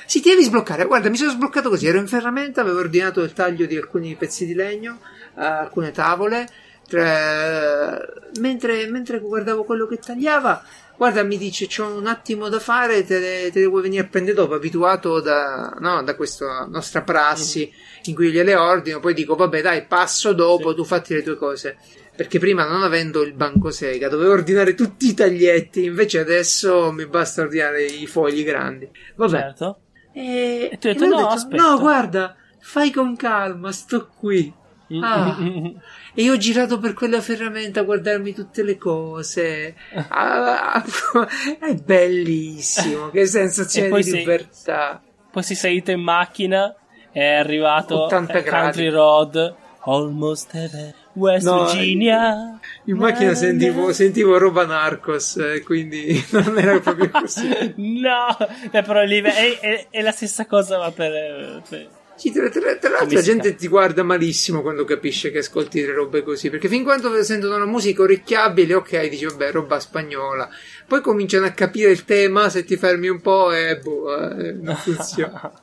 Sì, ti devi sbloccare. Guarda, mi sono sbloccato così. Ero in ferramenta, avevo ordinato il taglio di alcuni pezzi di legno, uh, alcune tavole. Tre... Mentre, mentre guardavo quello che tagliava, guarda, mi dice: C'ho un attimo da fare, te le, te le vuoi venire a prendere dopo? Abituato da, no, da questa nostra prassi mm. in cui gliele ordino. Poi dico: Vabbè, dai, passo dopo, sì. tu fatti le tue cose perché prima non avendo il banco Sega dovevo ordinare tutti i taglietti, invece adesso mi basta ordinare i fogli grandi. Vabbè. Certo. E, e tu hai detto, no, detto, no, guarda, fai con calma, sto qui. Ah. <laughs> e io ho girato per quella ferramenta a guardarmi tutte le cose. <laughs> Ah, <laughs> è bellissimo, che sensazione di sei, libertà. Poi si salito in macchina, è arrivato Country Road Almost heaven, West No, Virginia. In macchina Na, sentivo, sentivo roba narcos, eh, quindi non era proprio così. no, però lì è, è- è la stessa cosa, ma per. per- Sì, tra, tra- tra l'altro la gente ti guarda malissimo quando capisce che ascolti delle robe così, perché fin quando sentono la musica orecchiabile, ok, dici vabbè, roba spagnola. Poi cominciano a capire il tema, se ti fermi un po' e boh, eh, non funziona. <laughs>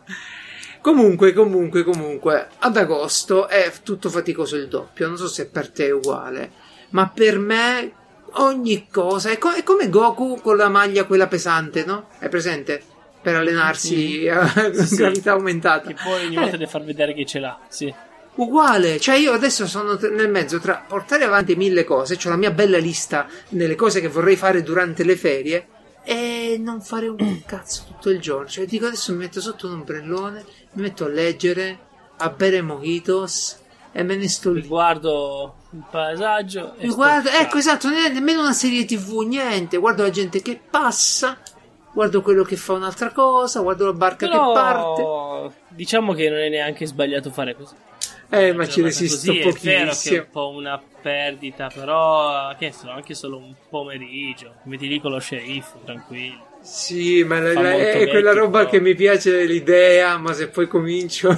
Comunque, comunque, comunque, ad agosto è tutto faticoso il doppio. Non so se per te è uguale, ma per me ogni cosa è, co- è come Goku con la maglia quella pesante, no? È presente? Per allenarsi Sì. a <laughs> Sì, sì. gravità aumentata. Che poi ogni Eh, volta deve far vedere che ce l'ha. Sì. Uguale, cioè io adesso sono nel mezzo tra portare avanti mille cose, ho la mia bella lista delle cose che vorrei fare durante le ferie e non fare un <clears throat> cazzo tutto il giorno. Cioè dico adesso mi metto sotto un ombrellone, mi metto a leggere, a bere mojitos e me ne sto lì. Guardo il paesaggio. e guardo, ecco esatto, nemmeno una serie tv, niente. Guardo la gente che passa, guardo quello che fa un'altra cosa, guardo la barca che parte. Però diciamo che non è neanche sbagliato fare così. Eh, ma ci Giornata resisto così, È vero che è pochissimo. un po' una perdita, però che so, anche solo un pomeriggio. Metti lì con lo sceriffo, tranquillo. Sì, ma la- la- è quella vecchio, roba però. che mi piace l'idea, ma se poi comincio...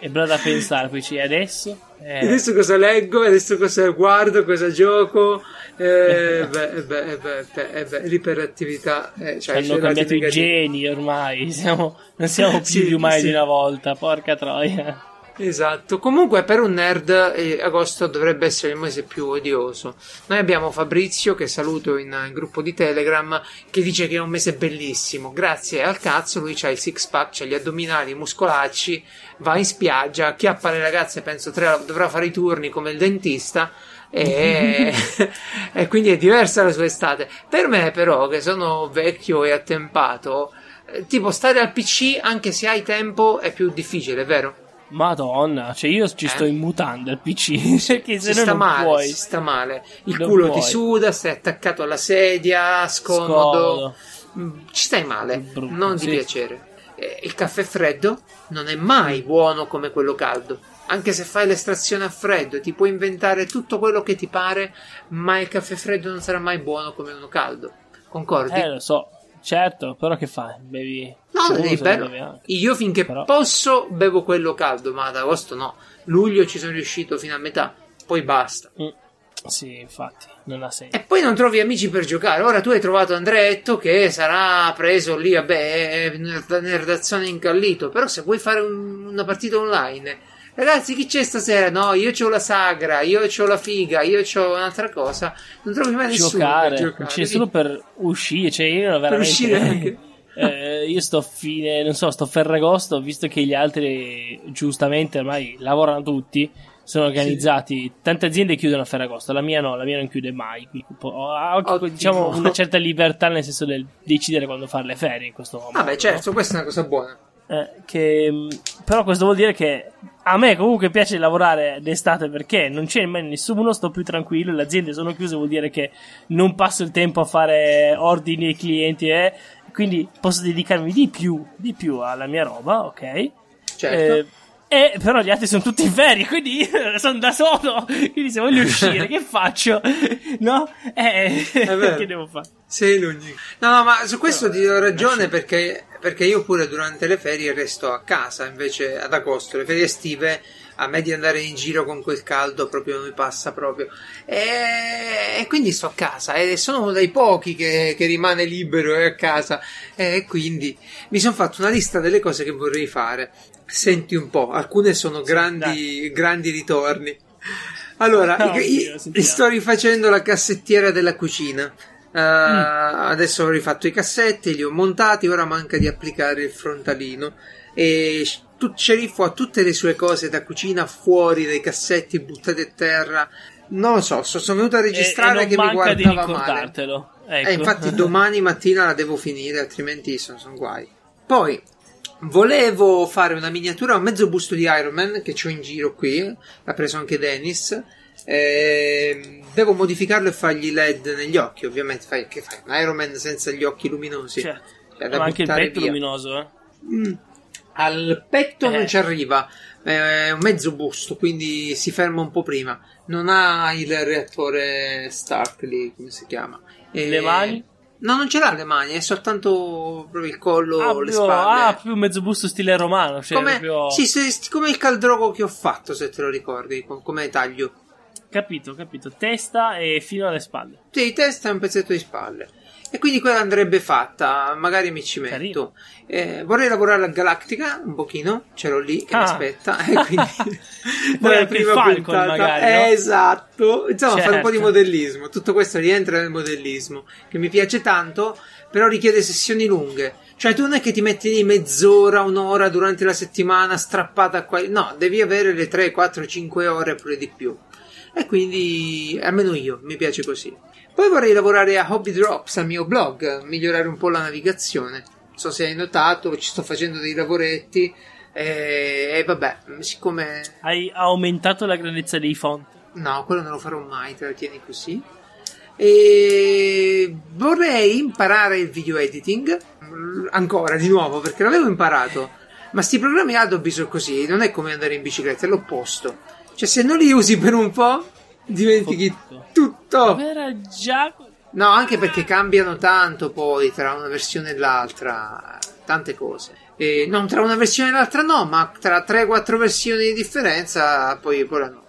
È bello da pensare, poi "E adesso? Eh, <laughs> adesso cosa leggo, adesso cosa guardo, cosa gioco... <laughs> Eh, beh, eh, beh, eh, beh, eh, eh, beh, l'iperattività... Eh, cioè, hanno cambiato i geni ormai, <laughs> siamo, non siamo <laughs> più Sì, umani sì. di una volta, porca troia. Esatto, comunque per un nerd eh, agosto dovrebbe essere il mese più odioso. Noi abbiamo Fabrizio, che saluto in, in gruppo di Telegram, che dice che è un mese bellissimo. Grazie al cazzo, lui ha il six pack, c'ha gli addominali muscolacci, va in spiaggia, acchiappa le ragazze, penso tre, dovrà fare i turni come il dentista. E, <laughs> e quindi è diversa la sua estate. Per me, però, che sono vecchio e attempato, eh, tipo stare al PC anche se hai tempo è più difficile, vero? Madonna, cioè io ci sto Eh? in mutanda al PC, perché <laughs> si se no sta non male, puoi. si sta male. Il Non culo ti puoi. suda, stai attaccato alla sedia, scomodo. Scomodo. Mm, Ci stai male, Brutto, non di sì. piacere. Eh, Il caffè freddo non è mai buono come quello caldo. Anche se fai l'estrazione a freddo, ti puoi inventare tutto quello che ti pare, ma il caffè freddo non sarà mai buono come uno caldo. Concordi? Eh, lo so, certo, però che fai? Bevi... No, devi se lo berlo. beve anche. Io finché Però- posso bevo quello caldo, ma ad agosto no. Luglio ci sono riuscito fino a metà, poi basta. Mm, Sì, infatti, non ha senso. E poi non trovi amici per giocare. Ora tu hai trovato Andretto che sarà preso lì, vabbè, nella nerdazione incallito. Però se vuoi fare un- una partita online, ragazzi, chi c'è stasera? No, io ho la sagra, io ho la figa, io ho un'altra cosa. Non trovi mai nessuno giocare, per giocare. cioè solo per uscire, cioè io veramente uscire anche. <laughs> eh, io sto fine, non so, sto Ferragosto, visto che gli altri giustamente ormai lavorano tutti, sono organizzati, tante aziende chiudono a Ferragosto, la mia no, la mia non chiude mai, ho, ho- Ottimo. diciamo una certa libertà nel senso del decidere quando fare le ferie in questo momento. Vabbè, certo, questa è una cosa buona. Eh, che, però questo vuol dire che a me comunque piace lavorare d'estate perché non c'è mai nessuno, sto più tranquillo, le aziende sono chiuse, vuol dire che non passo il tempo a fare ordini ai clienti e quindi posso dedicarmi di più, di più alla mia roba, ok? Certo. Eh, e però gli altri sono tutti in ferie, quindi <laughs> sono da solo. Quindi se voglio uscire, che faccio? No? Eh, <laughs> che devo fare? Sei l'unico. No, no, ma su questo ti do ragione perché, perché io pure durante le ferie resto a casa, invece ad agosto, le ferie estive, a me di andare in giro con quel caldo proprio non mi passa proprio. E, e quindi sto a casa e sono uno dei pochi che, che rimane libero e a casa. E quindi mi sono fatto una lista delle cose che vorrei fare. Senti un po', alcune sono grandi, grandi ritorni. Allora, Oh, i- Dio, i- sto rifacendo la cassettiera della cucina. Uh, Adesso ho rifatto i cassetti, li ho montati, ora manca di applicare il frontalino. E tu, Sceriffo ha tutte le sue cose da cucina fuori dai cassetti buttati a terra. Non lo so, so- sono venuto a E- registrare e non che mi guardava male. ricordartelo. Ecco. E infatti <laughs> domani mattina la devo finire, altrimenti sono, sono guai. Poi volevo fare una miniatura, un mezzo busto di Iron Man che ho in giro qui, l'ha preso anche Dennis. Ehm, devo modificarlo e fargli LED negli occhi, ovviamente. Fai, che fai? Un Iron Man senza gli occhi luminosi? Certo. Ma anche il petto via. luminoso, eh. Mm. Al petto Eh. non ci arriva, è un mezzo busto, quindi si ferma un po' prima. Non ha il reattore Stark lì, come si chiama. E- Le mani? No, non ce l'ha le mani, è soltanto proprio il collo, Ah, le proprio- spalle. ah, più mezzo busto stile romano. Cioè come, proprio... sì, se- come il caldrogo che ho fatto, se te lo ricordi, com- come taglio. Capito, capito. Testa e fino alle spalle. Sì, testa e un pezzetto di spalle. E quindi quella andrebbe fatta, magari mi ci metto. Eh, vorrei lavorare a Galactica un pochino, ce l'ho lì che mi Ah. aspetta. E quindi <laughs> Poi <laughs> nella anche il Falcon, magari, no? Eh, esatto. Insomma, fare un po' di Certo. modellismo. Tutto questo rientra nel modellismo, che mi piace tanto, però richiede sessioni lunghe. Cioè, tu non è che ti metti lì mezz'ora, un'ora durante la settimana strappata qua. No, devi avere le 3, 4, 5 ore pure di più. E quindi, almeno io, mi piace così. Poi vorrei lavorare a Hobby Drops, al mio blog, migliorare un po' la navigazione. Non so se hai notato, ci sto facendo dei lavoretti. E, e vabbè, siccome. Hai aumentato la grandezza dei font. No, quello non lo farò mai, te la tieni così. E vorrei imparare il video editing ancora di nuovo perché l'avevo imparato. Ma sti programmi Adobe sono così, non è come andare in bicicletta, è l'opposto. Cioè, se non li usi per un po', dimentichi Tutto. tutto. Era già. No, anche perché cambiano tanto poi tra una versione e l'altra, tante cose. E non tra una versione e l'altra no, ma tra 3-4 versioni di differenza poi quella no.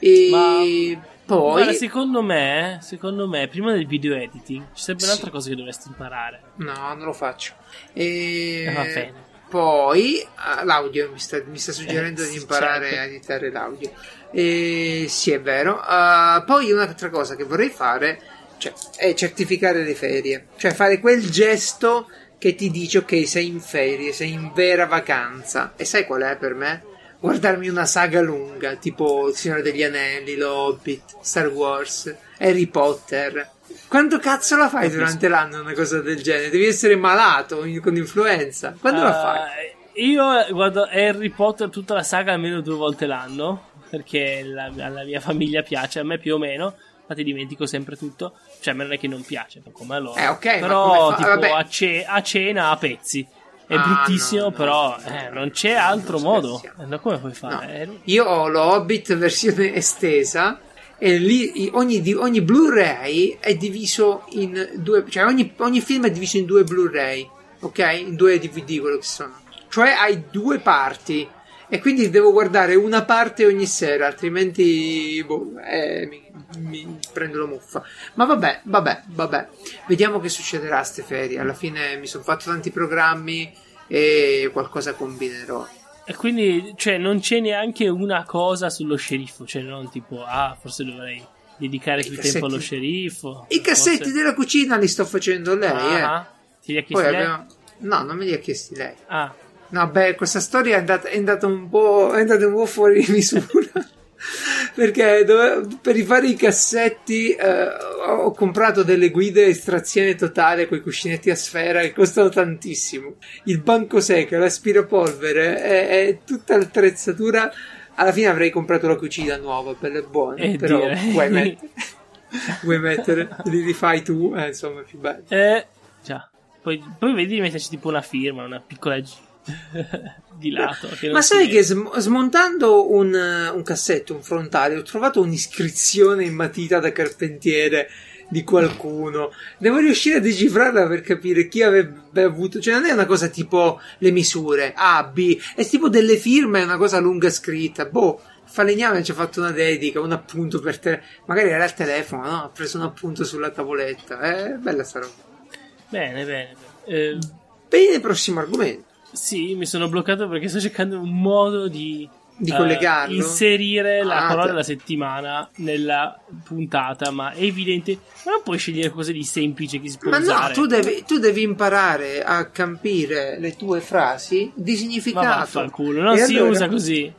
E Ma- poi Guarda, secondo me, secondo me, prima del video editing ci sarebbe Sì. un'altra cosa che dovresti imparare. no, non lo faccio. E Eh, va bene. poi ah, l'audio mi sta, mi sta suggerendo Eh, di imparare certo. a editare l'audio. E sì, è vero. Ah, poi un'altra cosa che vorrei fare cioè, è certificare le ferie, cioè fare quel gesto che ti dice ok, sei in ferie, sei in vera vacanza. E sai qual è per me? Guardarmi una saga lunga, tipo Il Signore degli Anelli, L'Hobbit, Star Wars, Harry Potter. Quanto cazzo la fai durante l'anno una cosa del genere? Devi essere malato in- con influenza. Quando la fai? Eh, Io guardo Harry Potter tutta la saga almeno due volte l'anno. Perché la- alla mia famiglia piace, a me più o meno. Infatti dimentico sempre tutto. Cioè, a me non è che non piace, come a loro. Eh, ok, Però, fa- tipo, vabbè. a, ce- a cena a pezzi. È Ah, bruttissimo, no, no, però no, eh, no, non c'è no, altro non modo. scherziamo. Eh, come puoi No. fare? Io ho lo Hobbit versione estesa e lì ogni, ogni Blu-ray è diviso in due, cioè ogni, ogni film è diviso in due Blu-ray, ok? In due DVD quello che sono. Cioè hai due parti e quindi devo guardare una parte ogni sera, altrimenti boh, eh, mi, mi prendo la muffa. Ma vabbè, vabbè, vabbè. Vediamo che succederà a ste ferie. Alla fine mi sono fatto tanti programmi e qualcosa combinerò. E quindi, cioè, non c'è neanche una cosa sullo sceriffo. Cioè, non tipo, ah, forse dovrei dedicare I più cassetti. tempo allo sceriffo. I cassetti Forse- della cucina li sto facendo lei, eh. Ah, Ti li ha Poi chiesti lei? abbiamo... No, non me li ha chiesti lei. Ah, No, beh, questa storia è andata, è andata un po'. è andata un po' fuori di misura. <laughs> Perché dove- per rifare i cassetti eh, ho comprato delle guide estrazione totale con i cuscinetti a sfera che costano tantissimo. Il banco secco, l'aspirapolvere è, è tutta l'attrezzatura. Alla fine avrei comprato la cucina nuova, bella e buona. Eh, però direi. vuoi <laughs> mettere, vuoi mettere, li rifai tu, eh, insomma, è più bello. eh, già. Poi, poi vedi di metterci tipo una firma, una piccola di lato. Ma sai che sm- smontando un, eh, un cassetto, un frontale, ho trovato un'iscrizione in matita da carpentiere di qualcuno. Devo riuscire a decifrarla per capire chi avrebbe avuto. Cioè, non è una cosa tipo le misure A, B, è tipo delle firme, è una cosa lunga scritta. Boh. Falegname ci ha fatto una dedica, un appunto per te. Magari era al telefono, no? Ha preso un appunto sulla tavoletta. È bella sta roba. Bene, bene. bene. Eh, Bene, prossimo argomento. Sì, mi sono bloccato perché sto cercando un modo di. Di eh, collegarlo? inserire la Ah, parola te- della settimana nella puntata, ma è evidente. Ma non puoi scegliere cose di semplice che si può Ma no, usare. tu devi, tu devi imparare a capire le tue frasi di Ma significato. vaffanculo, non E si allora- usa così.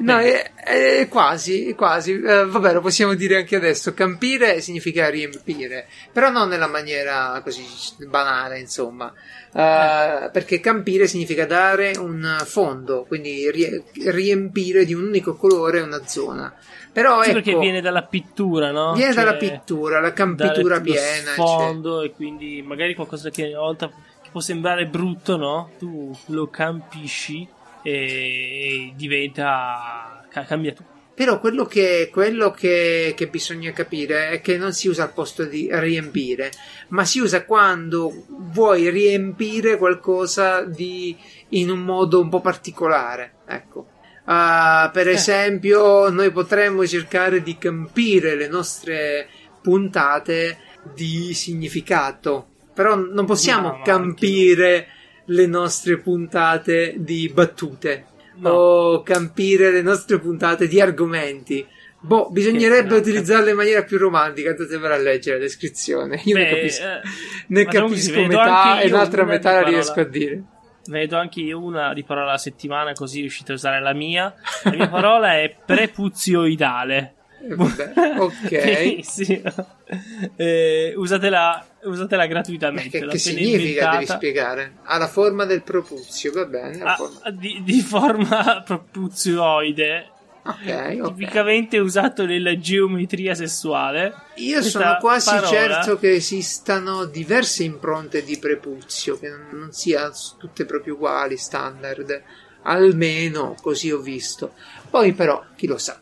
No, è, è quasi, quasi. Eh, vabbè, lo possiamo dire anche adesso. Campire significa riempire, però non nella maniera così banale, insomma. Eh, Perché campire significa dare un fondo, quindi rie- riempire di un unico colore una zona. Però Sì, ecco, perché viene dalla pittura, no? viene Cioè, dalla pittura, la campitura piena. eccetera. sfondo e quindi magari qualcosa che una volta può sembrare brutto, no? Tu lo campisci e diventa. cambia tutto. Però quello, che, quello che, che, bisogna capire è che non si usa al posto di riempire, ma si usa quando vuoi riempire qualcosa di, in un modo un po' particolare. Ecco. Uh, per eh. esempio, noi potremmo cercare di campire le nostre puntate di significato, però non possiamo no, campire le nostre puntate di battute no. o campire le nostre puntate di argomenti. Boh, bisognerebbe utilizzarle in maniera più romantica. Andate a leggere la descrizione. <laughs> Io Beh, ne capisco, eh, ne capisco metà e l'altra metà la riesco a dire. Vedo anche io una di parola alla settimana, così riuscite a usare la mia. La mia parola è prepuzioidale. Eh, vabbè, ok. <laughs> sì. eh, usatela, usatela gratuitamente. Che, che significa? Inventata. Devi spiegare. Ha la forma del propuzio, va bene. Ah, forma. Di, di, forma propuzioide. Okay, okay. Tipicamente usato nella geometria sessuale. Io sono quasi parola... certo che esistano diverse impronte di prepuzio, che non, non siano tutte proprio uguali, standard. Almeno così ho visto. Poi, però, chi lo sa.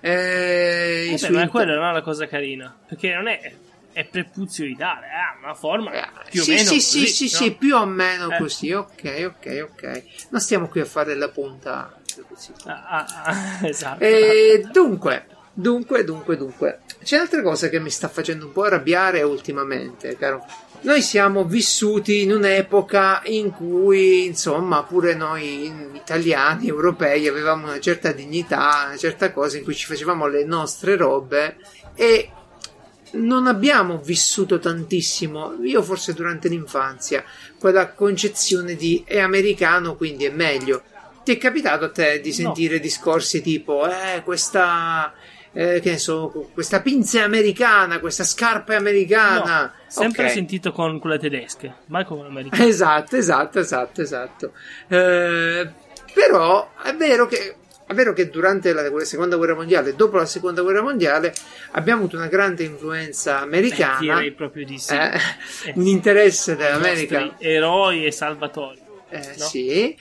Eh, Vabbè, ma quella non è una cosa carina. Perché non è. È prepuzioidale, ha una forma eh, più sì, o meno. Sì, così, sì, sì, no? sì, più o meno eh. così. Ok, ok, ok. Non stiamo qui a fare la punta. Ah, ah, ah, <laughs> esatto. E dunque, dunque, dunque, dunque. C'è un'altra cosa che mi sta facendo un po' arrabbiare ultimamente, caro noi siamo vissuti in un'epoca in cui, insomma, pure noi italiani, europei, avevamo una certa dignità, una certa cosa in cui ci facevamo le nostre robe e non abbiamo vissuto tantissimo, io forse durante l'infanzia, quella concezione di è americano, quindi è meglio. Ti è capitato a te di sentire no. discorsi tipo, eh, questa eh, che ne so, questa pinza americana, questa scarpa americana. No, sempre okay. sentito con quelle tedesche, mai con americane. Esatto, esatto, esatto, esatto. Eh, però è vero che è vero che durante la seconda guerra mondiale, dopo la seconda guerra mondiale, abbiamo avuto una grande influenza americana. Eh, direi proprio di sì. Eh, eh, <laughs> un interesse dell'America. Eroi e salvatori. Eh, no? Sì,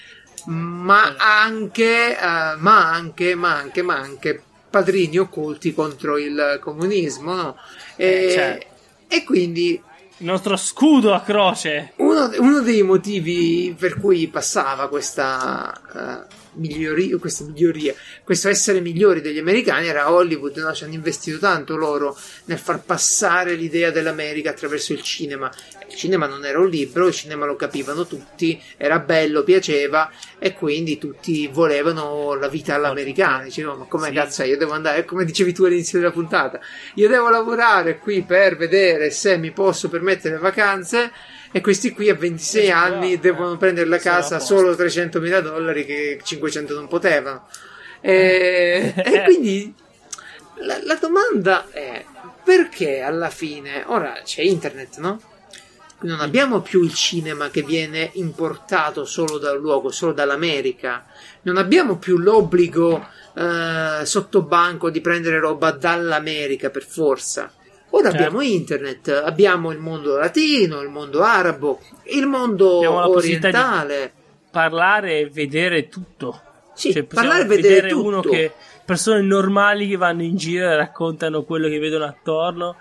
ma anche, uh, ma anche, ma anche, ma anche padrini occulti contro il comunismo, no? E, eh, certo. e quindi il nostro scudo a croce. Uno, uno, dei motivi per cui passava questa uh, miglioria, questa miglioria, questo essere migliori degli americani era Hollywood, no? ci hanno investito tanto loro nel far passare l'idea dell'America attraverso il cinema. Cinema non era un libro, il cinema lo capivano tutti, era bello, piaceva e quindi tutti volevano la vita all'americana. Dicevano, ma come sì. cazzo io devo andare? Come dicevi tu all'inizio della puntata, io devo lavorare qui per vedere se mi posso permettere vacanze e questi qui a 26 eh, anni no, devono prendere la casa solo 300 mila dollari che 500 non potevano. E, e quindi la, la, domanda è perché alla fine, ora c'è internet, no? Non abbiamo più il cinema che viene importato solo dal luogo, solo dall'America. Non abbiamo più l'obbligo eh, sotto banco di prendere roba dall'America per forza. Ora certo. abbiamo internet, abbiamo il mondo latino, il mondo arabo, il mondo orientale. parlare e vedere tutto. Sì, cioè, parlare e vedere, vedere tutto. uno che persone normali che vanno in giro e raccontano quello che vedono attorno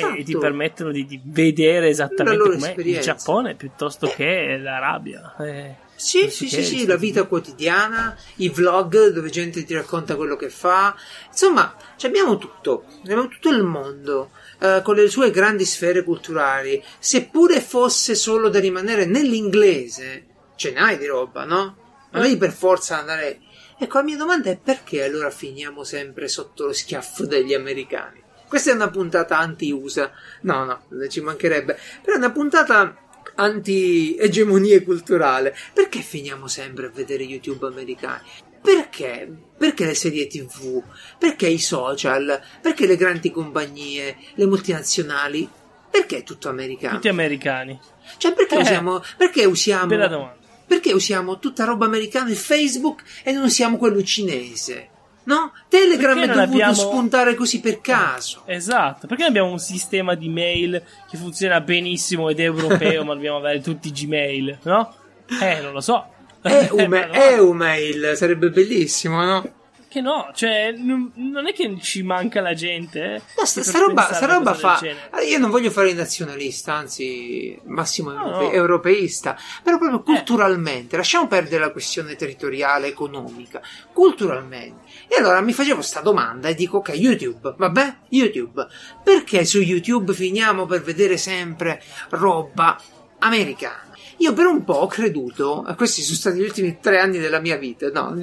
esatto. e ti permettono di, di vedere esattamente come il Giappone piuttosto eh. che l'Arabia. Eh, sì, sì, sì, sì, la vita quotidiana, i vlog dove gente ti racconta quello che fa. Insomma, abbiamo tutto, abbiamo tutto il mondo. Eh, con le sue grandi sfere culturali, seppure fosse solo da rimanere nell'inglese, ce n'hai di roba, no? Non devi per forza andare. Ecco, la mia domanda è perché allora finiamo sempre sotto lo schiaffo degli americani? Questa è una puntata anti-USA. No, no, ci mancherebbe. Però è una puntata anti-egemonia culturale. Perché finiamo sempre a vedere YouTube americani? Perché? Perché le serie tv? Perché i social? Perché le grandi compagnie? Le multinazionali? Perché è tutto americano? Tutti americani. Cioè, perché eh, usiamo. Perché usiamo. Perché usiamo tutta roba americana e Facebook e non usiamo quello cinese? No? Telegram è Perché dovuto non abbiamo- spuntare così per caso. Esatto, perché abbiamo un sistema di mail che funziona benissimo ed è europeo, <laughs> ma dobbiamo avere tutti Gmail, no? Eh, non lo so. Eume- <laughs> No, Eumail sarebbe bellissimo, no? Che no, cioè, non, non è che ci manca la gente. eh, No, sta, sta roba, sta roba fa. Allora, Io non voglio fare il nazionalista, anzi, massimo No, europe- no. europeista, però proprio Eh. culturalmente. Lasciamo perdere la questione territoriale, economica, culturalmente. E allora mi facevo sta domanda e dico: Ok, YouTube, vabbè, YouTube, perché su YouTube finiamo per vedere sempre roba americana? Io per un po' ho creduto, questi sono stati gli ultimi tre anni della mia vita, no,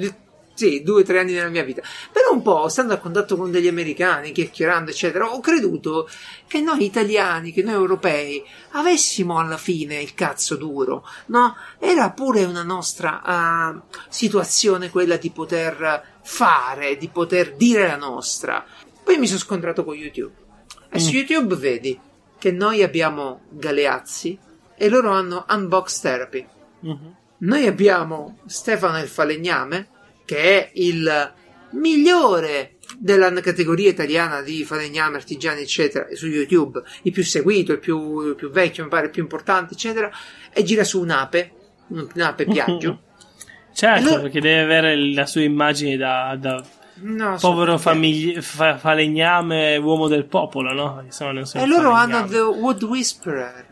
sì, due o tre anni della mia vita. Per un po', stando a contatto con degli americani, chiacchierando, eccetera, ho creduto che noi italiani, che noi europei, avessimo alla fine il cazzo duro, no? Era pure una nostra ah, situazione quella di poter fare, di poter dire la nostra. Poi mi sono scontrato con YouTube. E su Mm. YouTube vedi che noi abbiamo Galeazzi e loro hanno Unbox Therapy. Mhm. Noi abbiamo Stefano il Falegname, che è il migliore della categoria italiana di falegname, artigiani, eccetera, su YouTube, il più seguito, il più, il più vecchio, mi pare, il più importante, eccetera, e gira su un'ape, un'ape piaggio. <laughs> Certo, Allora- perché deve avere la sua immagine da, da so povero famigli- fa- falegname, uomo del popolo, no? E loro hanno The Wood Whisperer,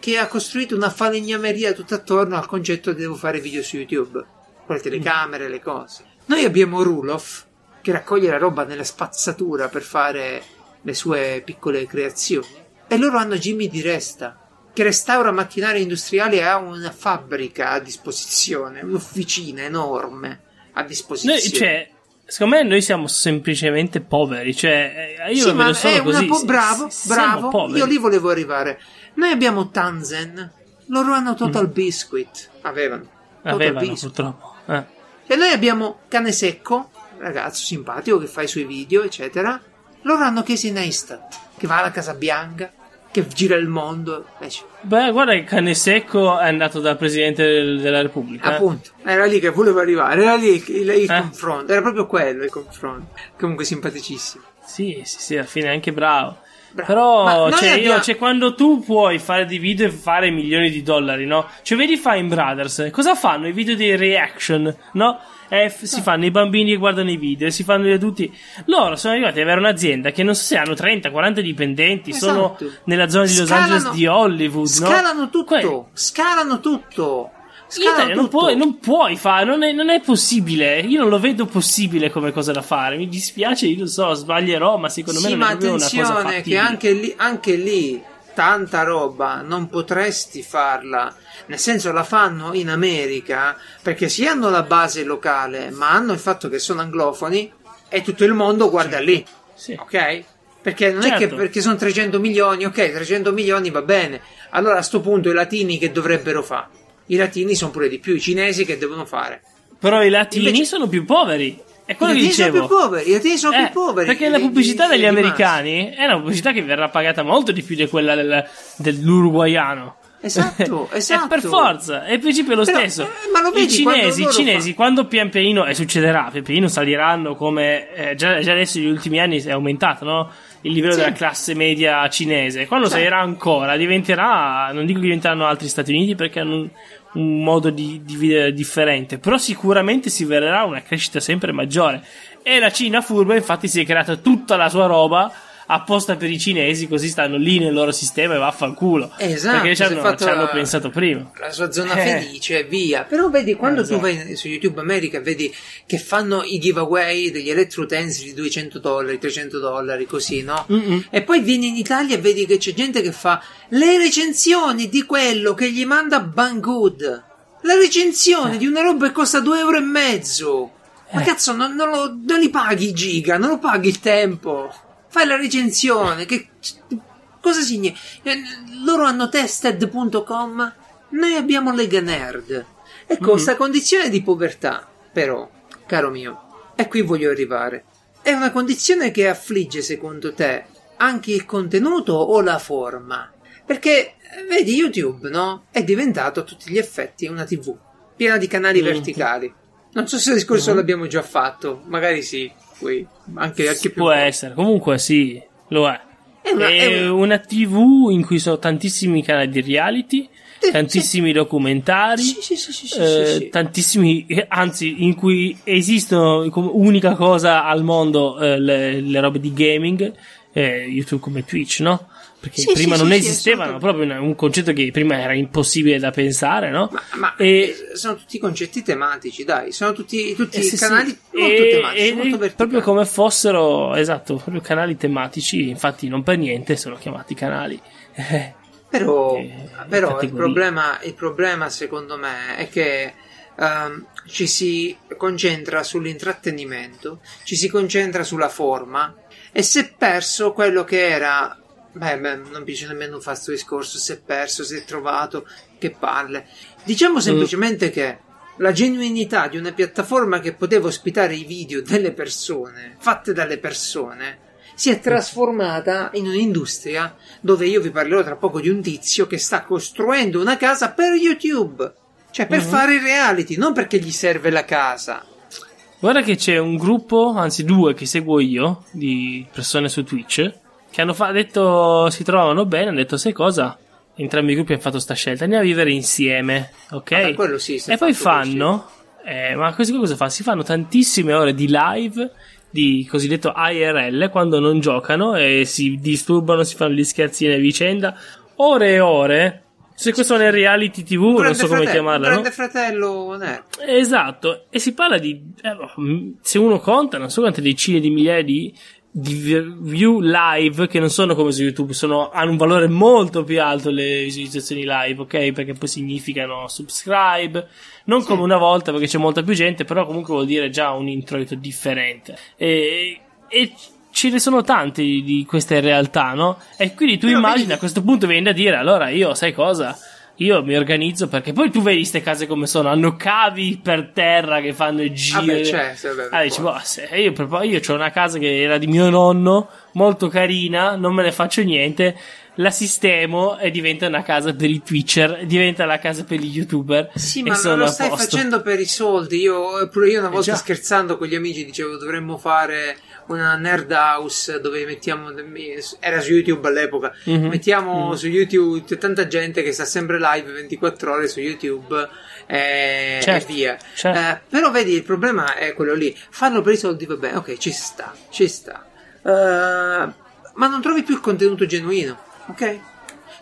che ha costruito una falegnameria tutta attorno al concetto che devo fare video su YouTube, con le telecamere, le cose. Noi abbiamo Rulof, che raccoglie la roba nella spazzatura per fare le sue piccole creazioni. E loro hanno Jimmy Di Resta, che restaura macchinari industriali e ha una fabbrica a disposizione, un'officina enorme a disposizione. Noi, cioè, secondo me noi siamo semplicemente poveri. Cioè, eh, io Sì, ma è così. po' bravo, bravo. poveri. Io lì volevo arrivare. Noi abbiamo Tanzen, loro hanno Total Biscuit. Avevano. Total Mm. Avevano, Biscuit. purtroppo. Eh. E noi abbiamo Cane Secco, ragazzo simpatico che fa i suoi video, eccetera. Loro hanno Casey Neistat, che va alla Casa Bianca, che gira il mondo. c- Beh, guarda che Cane Secco è andato dal Presidente del- della Repubblica. eh. Appunto, era lì che volevo arrivare, era lì il, il- il Eh. confronto, era proprio quello il confronto. Comunque simpaticissimo. Sì, sì, sì, alla fine è anche bravo. Bravo. Però, cioè, io- abbiamo- cioè, quando tu puoi fare dei video e fare milioni di dollari, no? Cioè, vedi Fine Brothers, cosa fanno? I video dei reaction, no? Eh, f- si fanno i bambini che guardano i video, si fanno gli adulti. Loro sono arrivati ad avere un'azienda che non so se hanno 30, 40 dipendenti, sono Esatto. nella zona di Los Scalano- Angeles di Hollywood, no? Scalano tutto, Que- scalano tutto. Italia non puoi, non puoi fare, non è, non è possibile. Io non lo vedo possibile come cosa da fare. Mi dispiace, io lo so, sbaglierò, ma secondo me sì, non ma è proprio una cosa attenzione che fattibile. anche lì, anche lì tanta roba non potresti farla. Nel senso la fanno in America perché sì hanno la base locale, ma hanno il fatto che sono anglofoni e tutto il mondo guarda lì. Sì. Ok? Perché non è che Certo. perché sono 300 milioni, ok, 300 milioni va bene. Allora a sto punto i latini che dovrebbero fare? I latini sono pure di più, i cinesi che devono fare? Però i latini Invece- sono più poveri. È quello I che latini sono dicevo. più poveri, i latini sono Eh, più poveri. Perché la pubblicità gli- degli gli americani è una pubblicità che verrà pagata molto di più di quella del, dell'uruguaiano. Esatto, <laughs> esatto. per forza, è il principio è lo Però, stesso. eh, ma lo vedi I quando cinesi, loro cinesi fa- quando pian pianino, e succederà, pian pianino saliranno come, eh, già, già adesso negli ultimi anni è aumentato, no? Il livello Sì. della classe media cinese. Quando Sì. salirà ancora, diventerà, non dico che diventeranno altri Stati Uniti perché hanno un, un modo di, di vivere differente, però sicuramente si vedrà una crescita sempre maggiore. E la Cina furba, infatti, si è creata tutta la sua roba apposta per i cinesi, così stanno lì nel loro sistema e vaffanculo. Esatto, perché ci hanno, ci hanno la- pensato prima. la sua zona Eh. felice e via. Però vedi, quando Eh, tu esatto. vai su YouTube America e vedi che fanno i giveaway degli elettroutensili di 200 dollari, 300 dollari, così, no? Mm-mm. E poi vieni in Italia e vedi che c'è gente che fa le recensioni di quello che gli manda Banggood. La recensione di una roba che costa 2 euro e mezzo. Ma Eh. cazzo, non, non lo- non li paghi i giga, non lo paghi il tempo. Fai la recensione. Che, cosa significa? Eh, Loro hanno tested.com, noi abbiamo Lega Nerd. Ecco, Mhm. questa condizione di povertà, però, caro mio, e qui voglio arrivare. È una condizione che affligge, secondo te, anche il contenuto o la forma? Perché, vedi, YouTube, no? È diventato a tutti gli effetti una TV, piena di canali Mhm. verticali. Non so se il discorso Mhm. l'abbiamo già fatto, magari sì. Poi, anche, anche Può volte. essere, comunque sì, lo è. È una- è è una- TV in cui sono tantissimi canali di reality, Sì, tantissimi documentari, Sì, sì, sì, sì, sì, eh, sì, sì. tantissimi, anzi, in cui esistono come unica cosa al mondo eh, le, le robe di gaming, eh, YouTube come Twitch, no? Perché Sì, prima sì, non sì, esistevano, proprio un concetto che prima era impossibile da pensare, no? Ma, ma, E- sono tutti concetti tematici, dai, sono tutti, tutti Eh, sì, canali sì. molto E- tematici, e- molto verticali. proprio come fossero, esatto, proprio canali tematici, infatti non per niente sono chiamati canali. <laughs> Però, eh, però il, problema, il problema secondo me è che ehm, ci si concentra sull'intrattenimento, ci si concentra sulla forma e si è perso quello che era... Beh, beh, non piace nemmeno fare questo discorso, si è perso, si è trovato, che palle. Diciamo semplicemente che la genuinità di una piattaforma che poteva ospitare i video delle persone, fatte dalle persone, si è trasformata in un'industria dove io vi parlerò tra poco di un tizio che sta costruendo una casa per YouTube. Cioè per Mhm. fare i reality, non perché gli serve la casa. Guarda che c'è un gruppo, anzi due che seguo io, di persone su Twitch, che hanno fa- detto, si trovavano bene, hanno detto, sai cosa? Entrambi i gruppi hanno fatto sta scelta, andiamo a vivere insieme, ok? Quello sì, e poi fanno, eh, ma questi cosa fanno? Si fanno tantissime ore di live di cosiddetto IRL quando non giocano e si disturbano, si fanno gli scherzini a vicenda, ore e ore. Se questo non è reality TV, non Grande so come fratello- chiamarla, no? Grande fratello nerd. Esatto, e si parla di. eh, boh, se uno conta, non so quante decine di migliaia di, di view live che non sono come su YouTube, sono, hanno un valore molto più alto le visualizzazioni live, ok? Perché poi significano subscribe, non come una volta perché c'è molta più gente, però comunque vuol dire già un introito differente. E, e ce ne sono tante di, queste realtà, no? E quindi tu Però immagini vedi- a questo punto vieni da dire, allora io, sai cosa? Io mi organizzo perché poi tu vedi queste case come sono, hanno cavi per terra che fanno i giri. Vabbè, c'è, sì, vabbè, Ah, dici, boh, io, io ho una casa che era di mio nonno, molto carina, non me ne faccio niente. La sistemo e diventa una casa per i Twitcher, diventa la casa per gli YouTuber. Sì, e ma sono lo stai facendo per i soldi. Io, pure io una volta già. scherzando con gli amici dicevo dovremmo fare una nerd house dove mettiamo era su YouTube all'epoca Mhm. mettiamo Mhm. su YouTube c'è tanta gente che sta sempre live 24 ore su YouTube e, Certo, e via certo. Eh, però vedi il problema è quello lì farlo per i soldi va bene ok ci sta ci sta Eh, ma non trovi più il contenuto genuino ok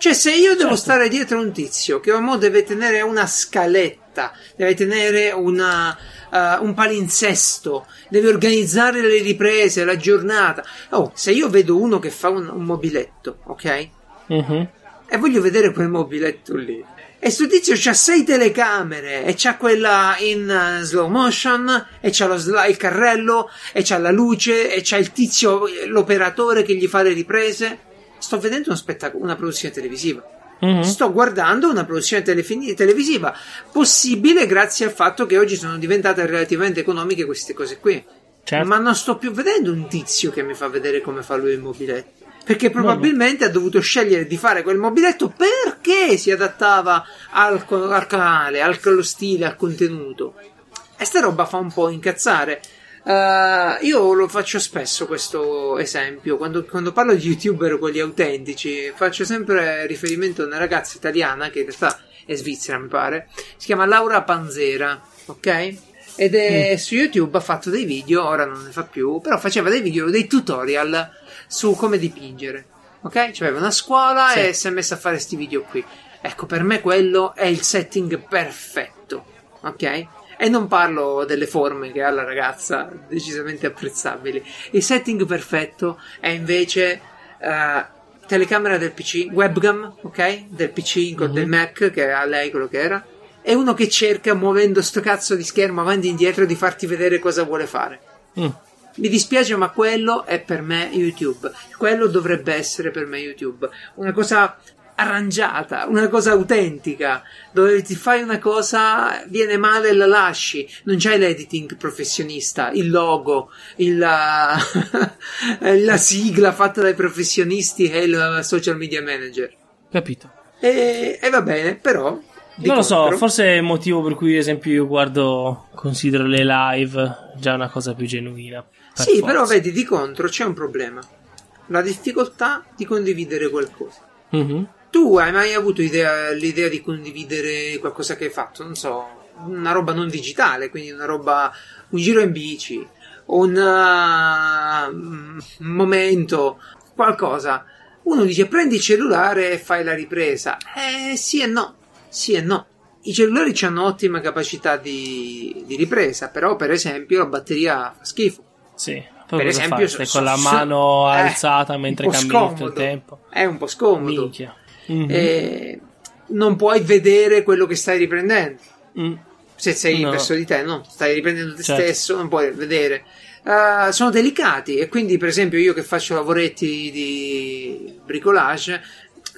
cioè, se io devo Certo. stare dietro un tizio che mo deve tenere una scaletta, deve tenere una, eh, un palinsesto, deve organizzare le riprese, la giornata. Oh, se io vedo uno che fa un, un mobiletto, ok? Mhm. E voglio vedere quel mobiletto lì. E sto tizio c'ha sei telecamere e c'ha quella in eh, slow motion e c'ha lo sla- il carrello e c'ha la luce e c'ha il tizio, eh, l'operatore che gli fa le riprese. Sto vedendo uno spettacolo, una produzione televisiva. Mhm. Sto guardando una produzione telefini- televisiva possibile grazie al fatto che oggi sono diventate relativamente economiche queste cose qui. Certo. Ma non sto più vedendo un tizio che mi fa vedere come fa lui il mobiletto. Perché probabilmente ha dovuto scegliere di fare quel mobiletto perché si adattava al, al canale, al, allo stile, al contenuto. E sta roba fa un po' incazzare. Uh, io lo faccio spesso questo esempio. Quando, quando parlo di youtuber quelli autentici faccio sempre riferimento a una ragazza italiana che in realtà è svizzera mi pare. Si chiama Laura Panzera ok? Ed è su YouTube ha fatto dei video ora non ne fa più però faceva dei video dei tutorial su come dipingere ok? C'aveva una scuola Sì. e si è messa a fare questi video qui. Ecco per me quello è il setting perfetto ok e non parlo delle forme che ha la ragazza, decisamente apprezzabili. Il setting perfetto è invece eh, telecamera del PC, webcam, ok? Del PC, con Mhm. del Mac, che ha lei quello che era. E uno che cerca, muovendo sto cazzo di schermo avanti e indietro, di farti vedere cosa vuole fare. Mm. Mi dispiace, ma quello è per me YouTube. Quello dovrebbe essere per me YouTube. Una cosa arrangiata, una cosa autentica, dove ti fai una cosa, viene male e la lasci. Non c'hai l'editing professionista, il logo, il, la, <laughs> la sigla fatta dai professionisti e il social media manager. Capito. E, e va bene, però. non lo so, forse è il motivo per cui, ad esempio, io guardo, considero le live già una cosa più genuina. Per sì, forza. però vedi di contro c'è un problema. La difficoltà di condividere qualcosa. Mhm. Tu hai mai avuto idea- l'idea di condividere qualcosa che hai fatto? Non so, una roba non digitale, quindi una roba, un giro in bici, un uh, momento, qualcosa. Uno dice prendi il cellulare e fai la ripresa. Eh sì e no, sì e no. I cellulari hanno ottima capacità di, di ripresa, però per esempio la batteria fa schifo. Sì. Per esempio? Stai so- con la mano eh, alzata un mentre cammini tutto il tempo. È un po' scomodo. Minchia. Mhm. Eh, non puoi vedere quello che stai riprendendo. Mm. Se sei No. verso di te, no? Stai riprendendo te Certo. stesso, non puoi vedere. Eh, sono delicati e quindi, per esempio, io che faccio lavoretti di bricolage,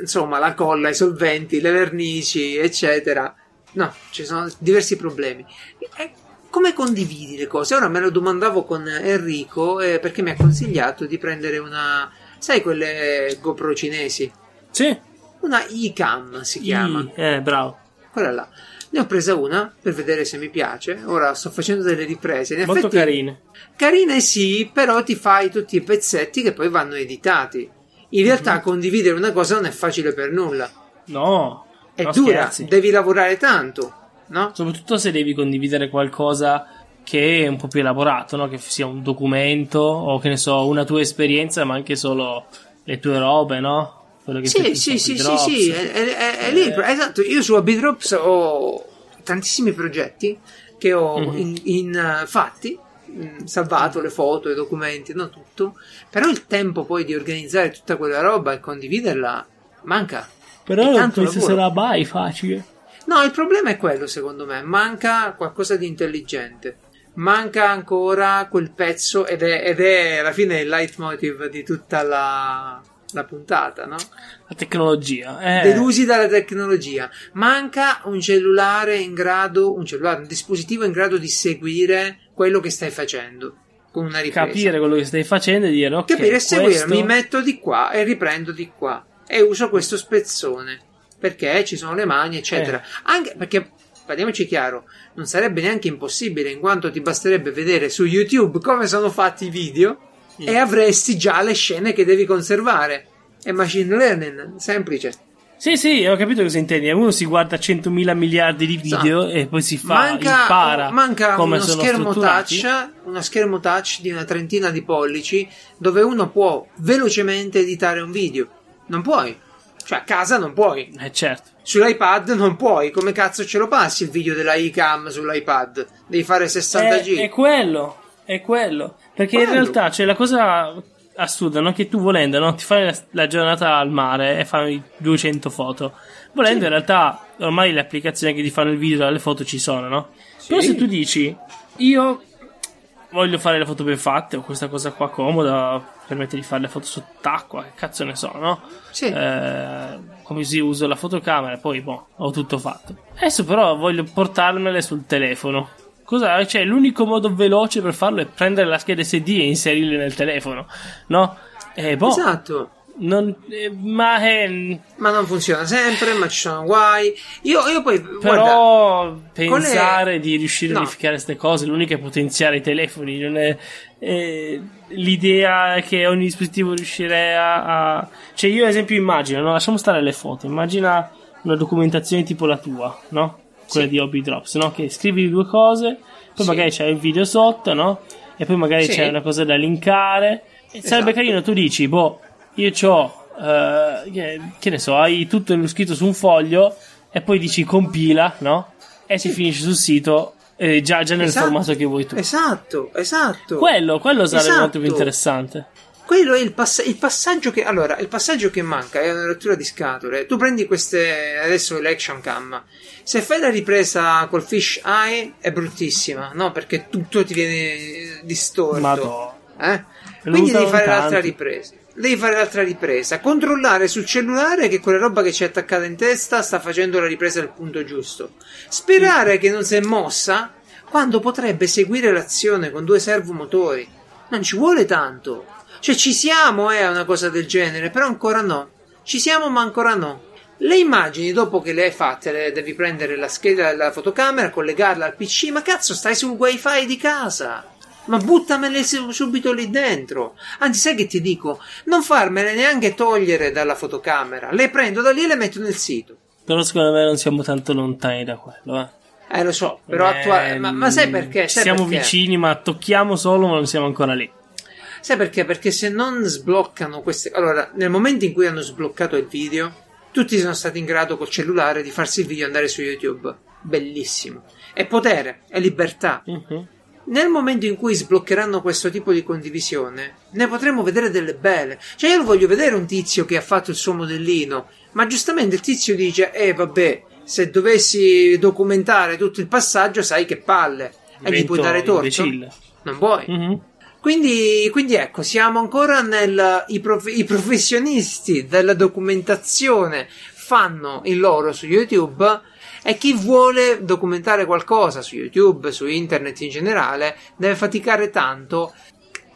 insomma, la colla, i solventi, le vernici, eccetera. No, ci sono diversi problemi. E come condividi le cose? Ora me lo domandavo con Enrico eh, perché mi ha consigliato di prendere una, sai, quelle GoPro cinesi. Sì. Una iCam si chiama. I- Eh, bravo. Quella là. Ne ho presa una per vedere se mi piace. Ora sto facendo delle riprese. In Molto effetti, carine. Carine sì, però ti fai tutti i pezzetti che poi vanno editati. In realtà condividere una cosa non è facile per nulla. No. È dura, scherzi. devi lavorare tanto, no? Soprattutto se devi condividere qualcosa che è un po' più elaborato, no? Che sia un documento o che ne so, una tua esperienza, ma anche solo le tue robe, no? Sì, sì, sì, sì, sì, è, è- è- lì. pro- Esatto, io su Abidrops ho tantissimi progetti che ho Mhm. in, in, eh, fatti, mh, salvato le foto, i documenti, non tutto, però il tempo poi di organizzare tutta quella roba e condividerla manca. Però tanto penso lavoro. sarà mai facile. No, il problema è quello, secondo me. Manca qualcosa di intelligente. Manca ancora quel pezzo, ed è, ed è alla fine il leitmotiv di tutta la, la puntata, no? La tecnologia. Eh. Delusi dalla tecnologia. Manca un cellulare in grado, un cellulare, un dispositivo in grado di seguire quello che stai facendo con una ripresa. Capire quello che stai facendo e dire ok. Capire e seguire, questo- mi metto di qua e riprendo di qua e uso questo spezzone perché ci sono le mani, eccetera. Eh. Anche perché parliamoci chiaro, non sarebbe neanche impossibile in quanto ti basterebbe vedere su YouTube come sono fatti i video E avresti già le scene che devi conservare. È machine learning, semplice. Sì, sì, ho capito cosa intendi. Uno si guarda 100.000 miliardi di video Esatto. e poi si fa, manca, impara manca come uno schermo touch, uno schermo touch di una trentina di pollici dove uno può velocemente editare un video. Non puoi. Cioè, a casa non puoi. Eh, certo. Sull'iPad non puoi. Come cazzo ce lo passi il video della iCam sull'iPad? Devi fare 60 È, G. è quello, è quello. Perché in Quello. realtà c'è la cosa assurda, no? Che tu volendo, no? Ti fai la, la giornata al mare e fai 200 foto. Volendo, Sì. in realtà, ormai le applicazioni che ti fanno il video dalle foto ci sono, no? Però se tu dici, io voglio fare le foto ben fatte, ho questa cosa qua comoda, permette di fare le foto sott'acqua, che cazzo ne so, no? Sì. Eh, come si uso la fotocamera, poi boh, ho tutto fatto. Adesso però voglio portarmele sul telefono. Cosa? Cioè, l'unico modo veloce per farlo è prendere la scheda SD e inserirle nel telefono, no? E boh, Esatto. non, eh, ma è, Ma non funziona sempre, ma ci sono guai. Io, io poi. guarda, però le- pensare di riuscire No. a unificare queste cose, l'unica è potenziare i telefoni, non è, eh, l'idea che ogni dispositivo riuscirà a, a- Cioè io ad esempio immagino, no? lasciamo stare le foto, immagina una documentazione tipo la tua, no? Quella Sì. di Hobby Drops, no? Che scrivi due cose, poi Sì. magari c'è il video sotto, no? E poi magari Sì. c'è una cosa da linkare. E Sarebbe Esatto. carino, tu dici, boh, io ho, che, che ne so, hai tutto scritto su un foglio e poi dici compila, no? E si finisce sul sito eh, già, già nel Esatto. formato che vuoi tu. Esatto, esatto. Quello, quello sarebbe Esatto. molto più interessante. Quello è il, pass- il passaggio che allora il passaggio che manca è una rottura di scatole. Tu prendi queste adesso l'action cam. Se fai la ripresa col fish eye è bruttissima, no? Perché tutto ti viene distorto. Madonna. Eh? Quindi devi fare l'altra tanti. ripresa. Devi fare l'altra ripresa. Controllare sul cellulare che quella roba che c'è attaccata in testa sta facendo la ripresa al punto giusto. Sperare che non si è mossa quando potrebbe seguire l'azione con due servomotori. Non ci vuole tanto. Cioè ci siamo, eh, a una cosa del genere, però ancora no. Ci siamo, ma ancora no. Le immagini, dopo che le hai fatte, le devi prendere la scheda della fotocamera, collegarla al PC, ma cazzo, stai sul wifi di casa. Ma buttamele subito lì dentro. Anzi, sai che ti dico? Non farmele neanche togliere dalla fotocamera. Le prendo da lì e le metto nel sito. Però secondo me non siamo tanto lontani da quello, eh. Eh, lo so, però Eh, attuale. Ma, ma sai perché? Sai siamo perché? vicini, ma tocchiamo solo, ma non siamo ancora lì. Sai perché? Perché se non sbloccano queste. Allora, nel momento in cui hanno sbloccato il video, tutti sono stati in grado col cellulare di farsi il video andare su YouTube. Bellissimo. È potere, è libertà. Mhm. Nel momento in cui sbloccheranno questo tipo di condivisione, ne potremo vedere delle belle. Cioè, io voglio vedere un tizio che ha fatto il suo modellino, ma giustamente il tizio dice: Eh, vabbè, se dovessi documentare tutto il passaggio, sai che palle. E gli puoi dare torto? imbecille. Non vuoi. Mhm. Quindi, quindi ecco, siamo ancora nel. I, prof- i professionisti della documentazione fanno il loro su YouTube e chi vuole documentare qualcosa su YouTube, su internet in generale, deve faticare tanto.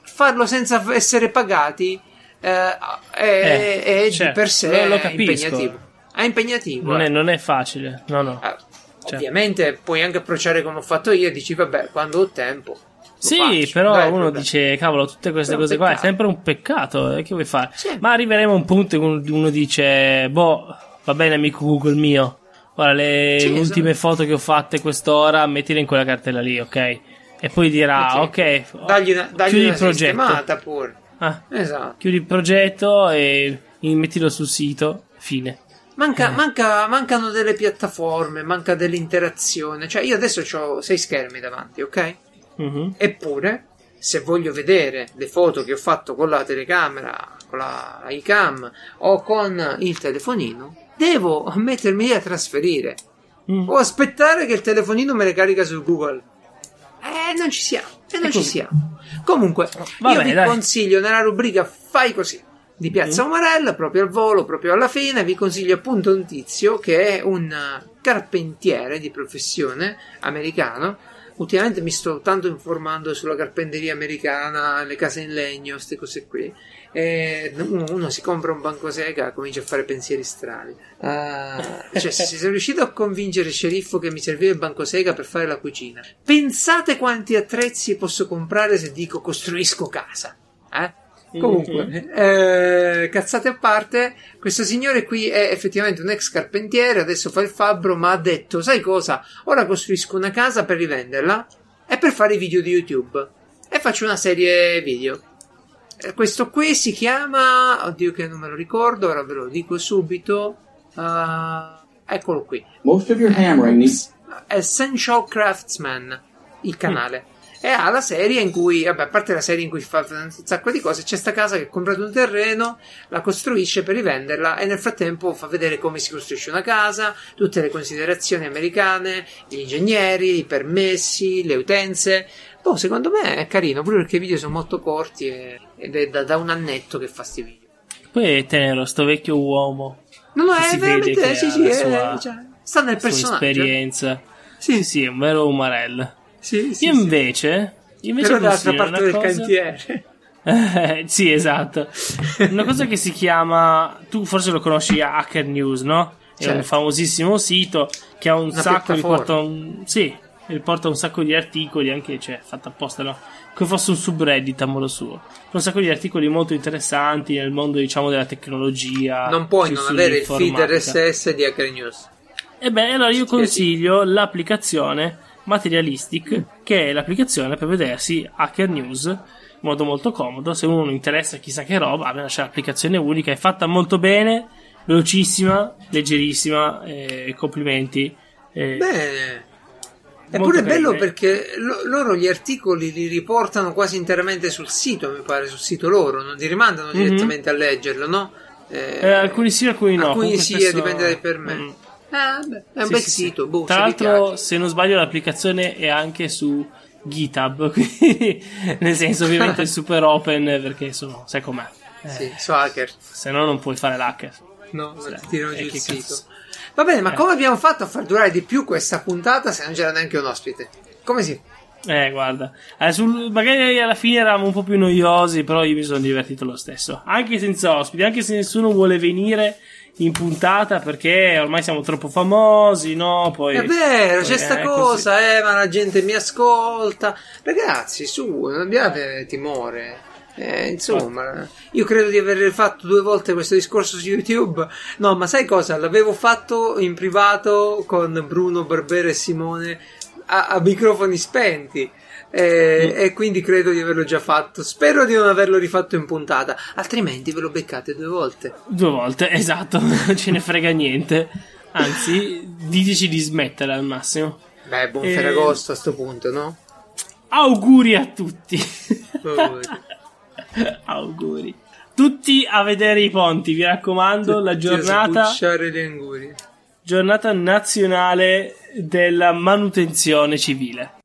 Farlo senza essere pagati eh, è, Eh, è di certo, per sé lo- impegnativo. È impegnativo. Non, eh. è, non è facile. No, no. Eh, Cioè. Ovviamente puoi anche approcciare come ho fatto io e dici, vabbè, quando ho tempo. Sì, faccio. però Dai, uno vabbè. dice, cavolo, tutte queste Però cose qua è sempre un peccato. eh, Che vuoi fare? Sì. Ma arriveremo a un punto in cui uno dice, boh, va bene, amico Google mio. Ora, le Sì, ultime esatto. foto che ho fatte quest'ora, mettile in quella cartella lì, ok? E poi dirà, ok, dagli una, dagli chiudi il progetto. pure. Ah, Esatto. chiudi il progetto e mettilo sul sito. Fine. Manca, Eh. manca- mancano delle piattaforme, manca dell'interazione. Cioè, io adesso ho sei schermi davanti, ok? Mhm. Eppure, se voglio vedere le foto che ho fatto con la telecamera, con la iCam o con il telefonino, devo mettermi lì a trasferire. Mm. O aspettare che il telefonino me le carica su Google. Eh, non ci siamo. E non E ci siamo. Comunque, Vabbè, io vi dai. consiglio nella rubrica Fai così di Piazza Mm. Umarella, proprio al volo, proprio alla fine, vi consiglio appunto un tizio che è un eh, carpentiere di professione americano. Ultimamente mi sto tanto informando sulla carpenteria americana, le case in legno, queste cose qui. E uno, uno si compra un banco sega e comincia a fare pensieri strani. Ah, cioè, se sono riuscito a convincere il sceriffo che mi serviva il banco sega per fare la cucina, pensate quanti attrezzi posso comprare se dico costruisco casa. Eh? Comunque, eh, cazzate a parte, questo signore qui è effettivamente un ex carpentiere, adesso fa il fabbro, ma ha detto, sai cosa? Ora costruisco una casa per rivenderla e per fare i video di YouTube. E faccio una serie video. Eh, Questo qui si chiama, oddio che non me lo ricordo, ora ve lo dico subito. Ah, eccolo qui. Most of your hammering needs. Essential Craftsman, il canale. E ha la serie in cui, vabbè, a parte la serie in cui fa un sacco di cose, c'è sta casa che ha comprato un terreno, la costruisce per rivenderla e nel frattempo fa vedere come si costruisce una casa, tutte le considerazioni americane, gli ingegneri, i permessi, le utenze. Boh, secondo me è carino, pure perché i video sono molto corti e- ed è da, da un annetto che fa sti video. Poi è tenero, sto vecchio uomo. No, no, è veramente, sì, sì, la è- sua- cioè, sta nel sua personaggio. esperienza. Sì, Sì, sì, è un vero umarello. Sì, sì, Io sì. invece, invece Però dall'altra parte del cosa- cantiere. Eh, <laughs> sì, esatto. Una cosa che si chiama. Tu forse lo conosci Hacker News, no? È un Certo. famosissimo sito che ha un Una sacco, piattaforma. riporta un. Sì, riporta un sacco di articoli, anche, cioè, fatto apposta, no? Come fosse un subreddit a modo suo. Un sacco di articoli molto interessanti nel mondo, diciamo, della tecnologia. Non puoi non avere il feed. RSS di Hacker News. Ebbene, allora io consiglio l'applicazione Materialistic, che è l'applicazione per vedersi Hacker News in modo molto comodo. Se uno non interessa chissà che roba, beh, c'è l'applicazione unica, è fatta molto bene, velocissima, leggerissima. eh, complimenti. eh, Bene. È pure bello perché lo- loro gli articoli li riportano quasi interamente sul sito, mi pare, sul sito loro, non ti rimandano Mhm. direttamente a leggerlo, no? Eh, eh, alcuni sì, alcuni no. alcuni sì, spesso- dipende dai per me. Mm. Ah, beh, è un Sì, bel sì, sito, sì. boh, Tra l'altro, se non sbaglio, l'applicazione è anche su GitHub, <laughs> quindi nel senso, ovviamente, super open perché sono, sai com'è. Eh, Sì, su hacker. Se no, non puoi fare l'hacker. No, Dai, ti tirano giù il sito. cazzo. Va bene, ma Eh. come abbiamo fatto a far durare di più questa puntata se non c'era neanche un ospite? Come si? Eh, guarda, eh, sul- magari alla fine eravamo un po' più noiosi, però io mi sono divertito lo stesso. Anche senza ospiti, anche se nessuno vuole venire in puntata perché ormai siamo troppo famosi, no? Poi, È vero, poi c'è sta cosa, eh, ma la gente mi ascolta. Ragazzi, su, non abbiate timore. Eh, insomma, io credo di aver fatto due volte questo discorso su YouTube. No, ma sai cosa? L'avevo fatto in privato con Bruno Barbera e Simone a, a microfoni spenti. Eh, E quindi credo di averlo già fatto. Spero di non averlo rifatto in puntata, altrimenti ve lo beccate due volte. Due volte, <laughs> esatto, non ce ne frega niente. Anzi, diteci di smettere al massimo. Beh, buon Eh. Ferragosto a sto punto, no? Auguri a tutti. Auguri. <laughs> Tutti a vedere i ponti, vi raccomando, la tutti a giornata, le angurie. giornata nazionale della manutenzione civile.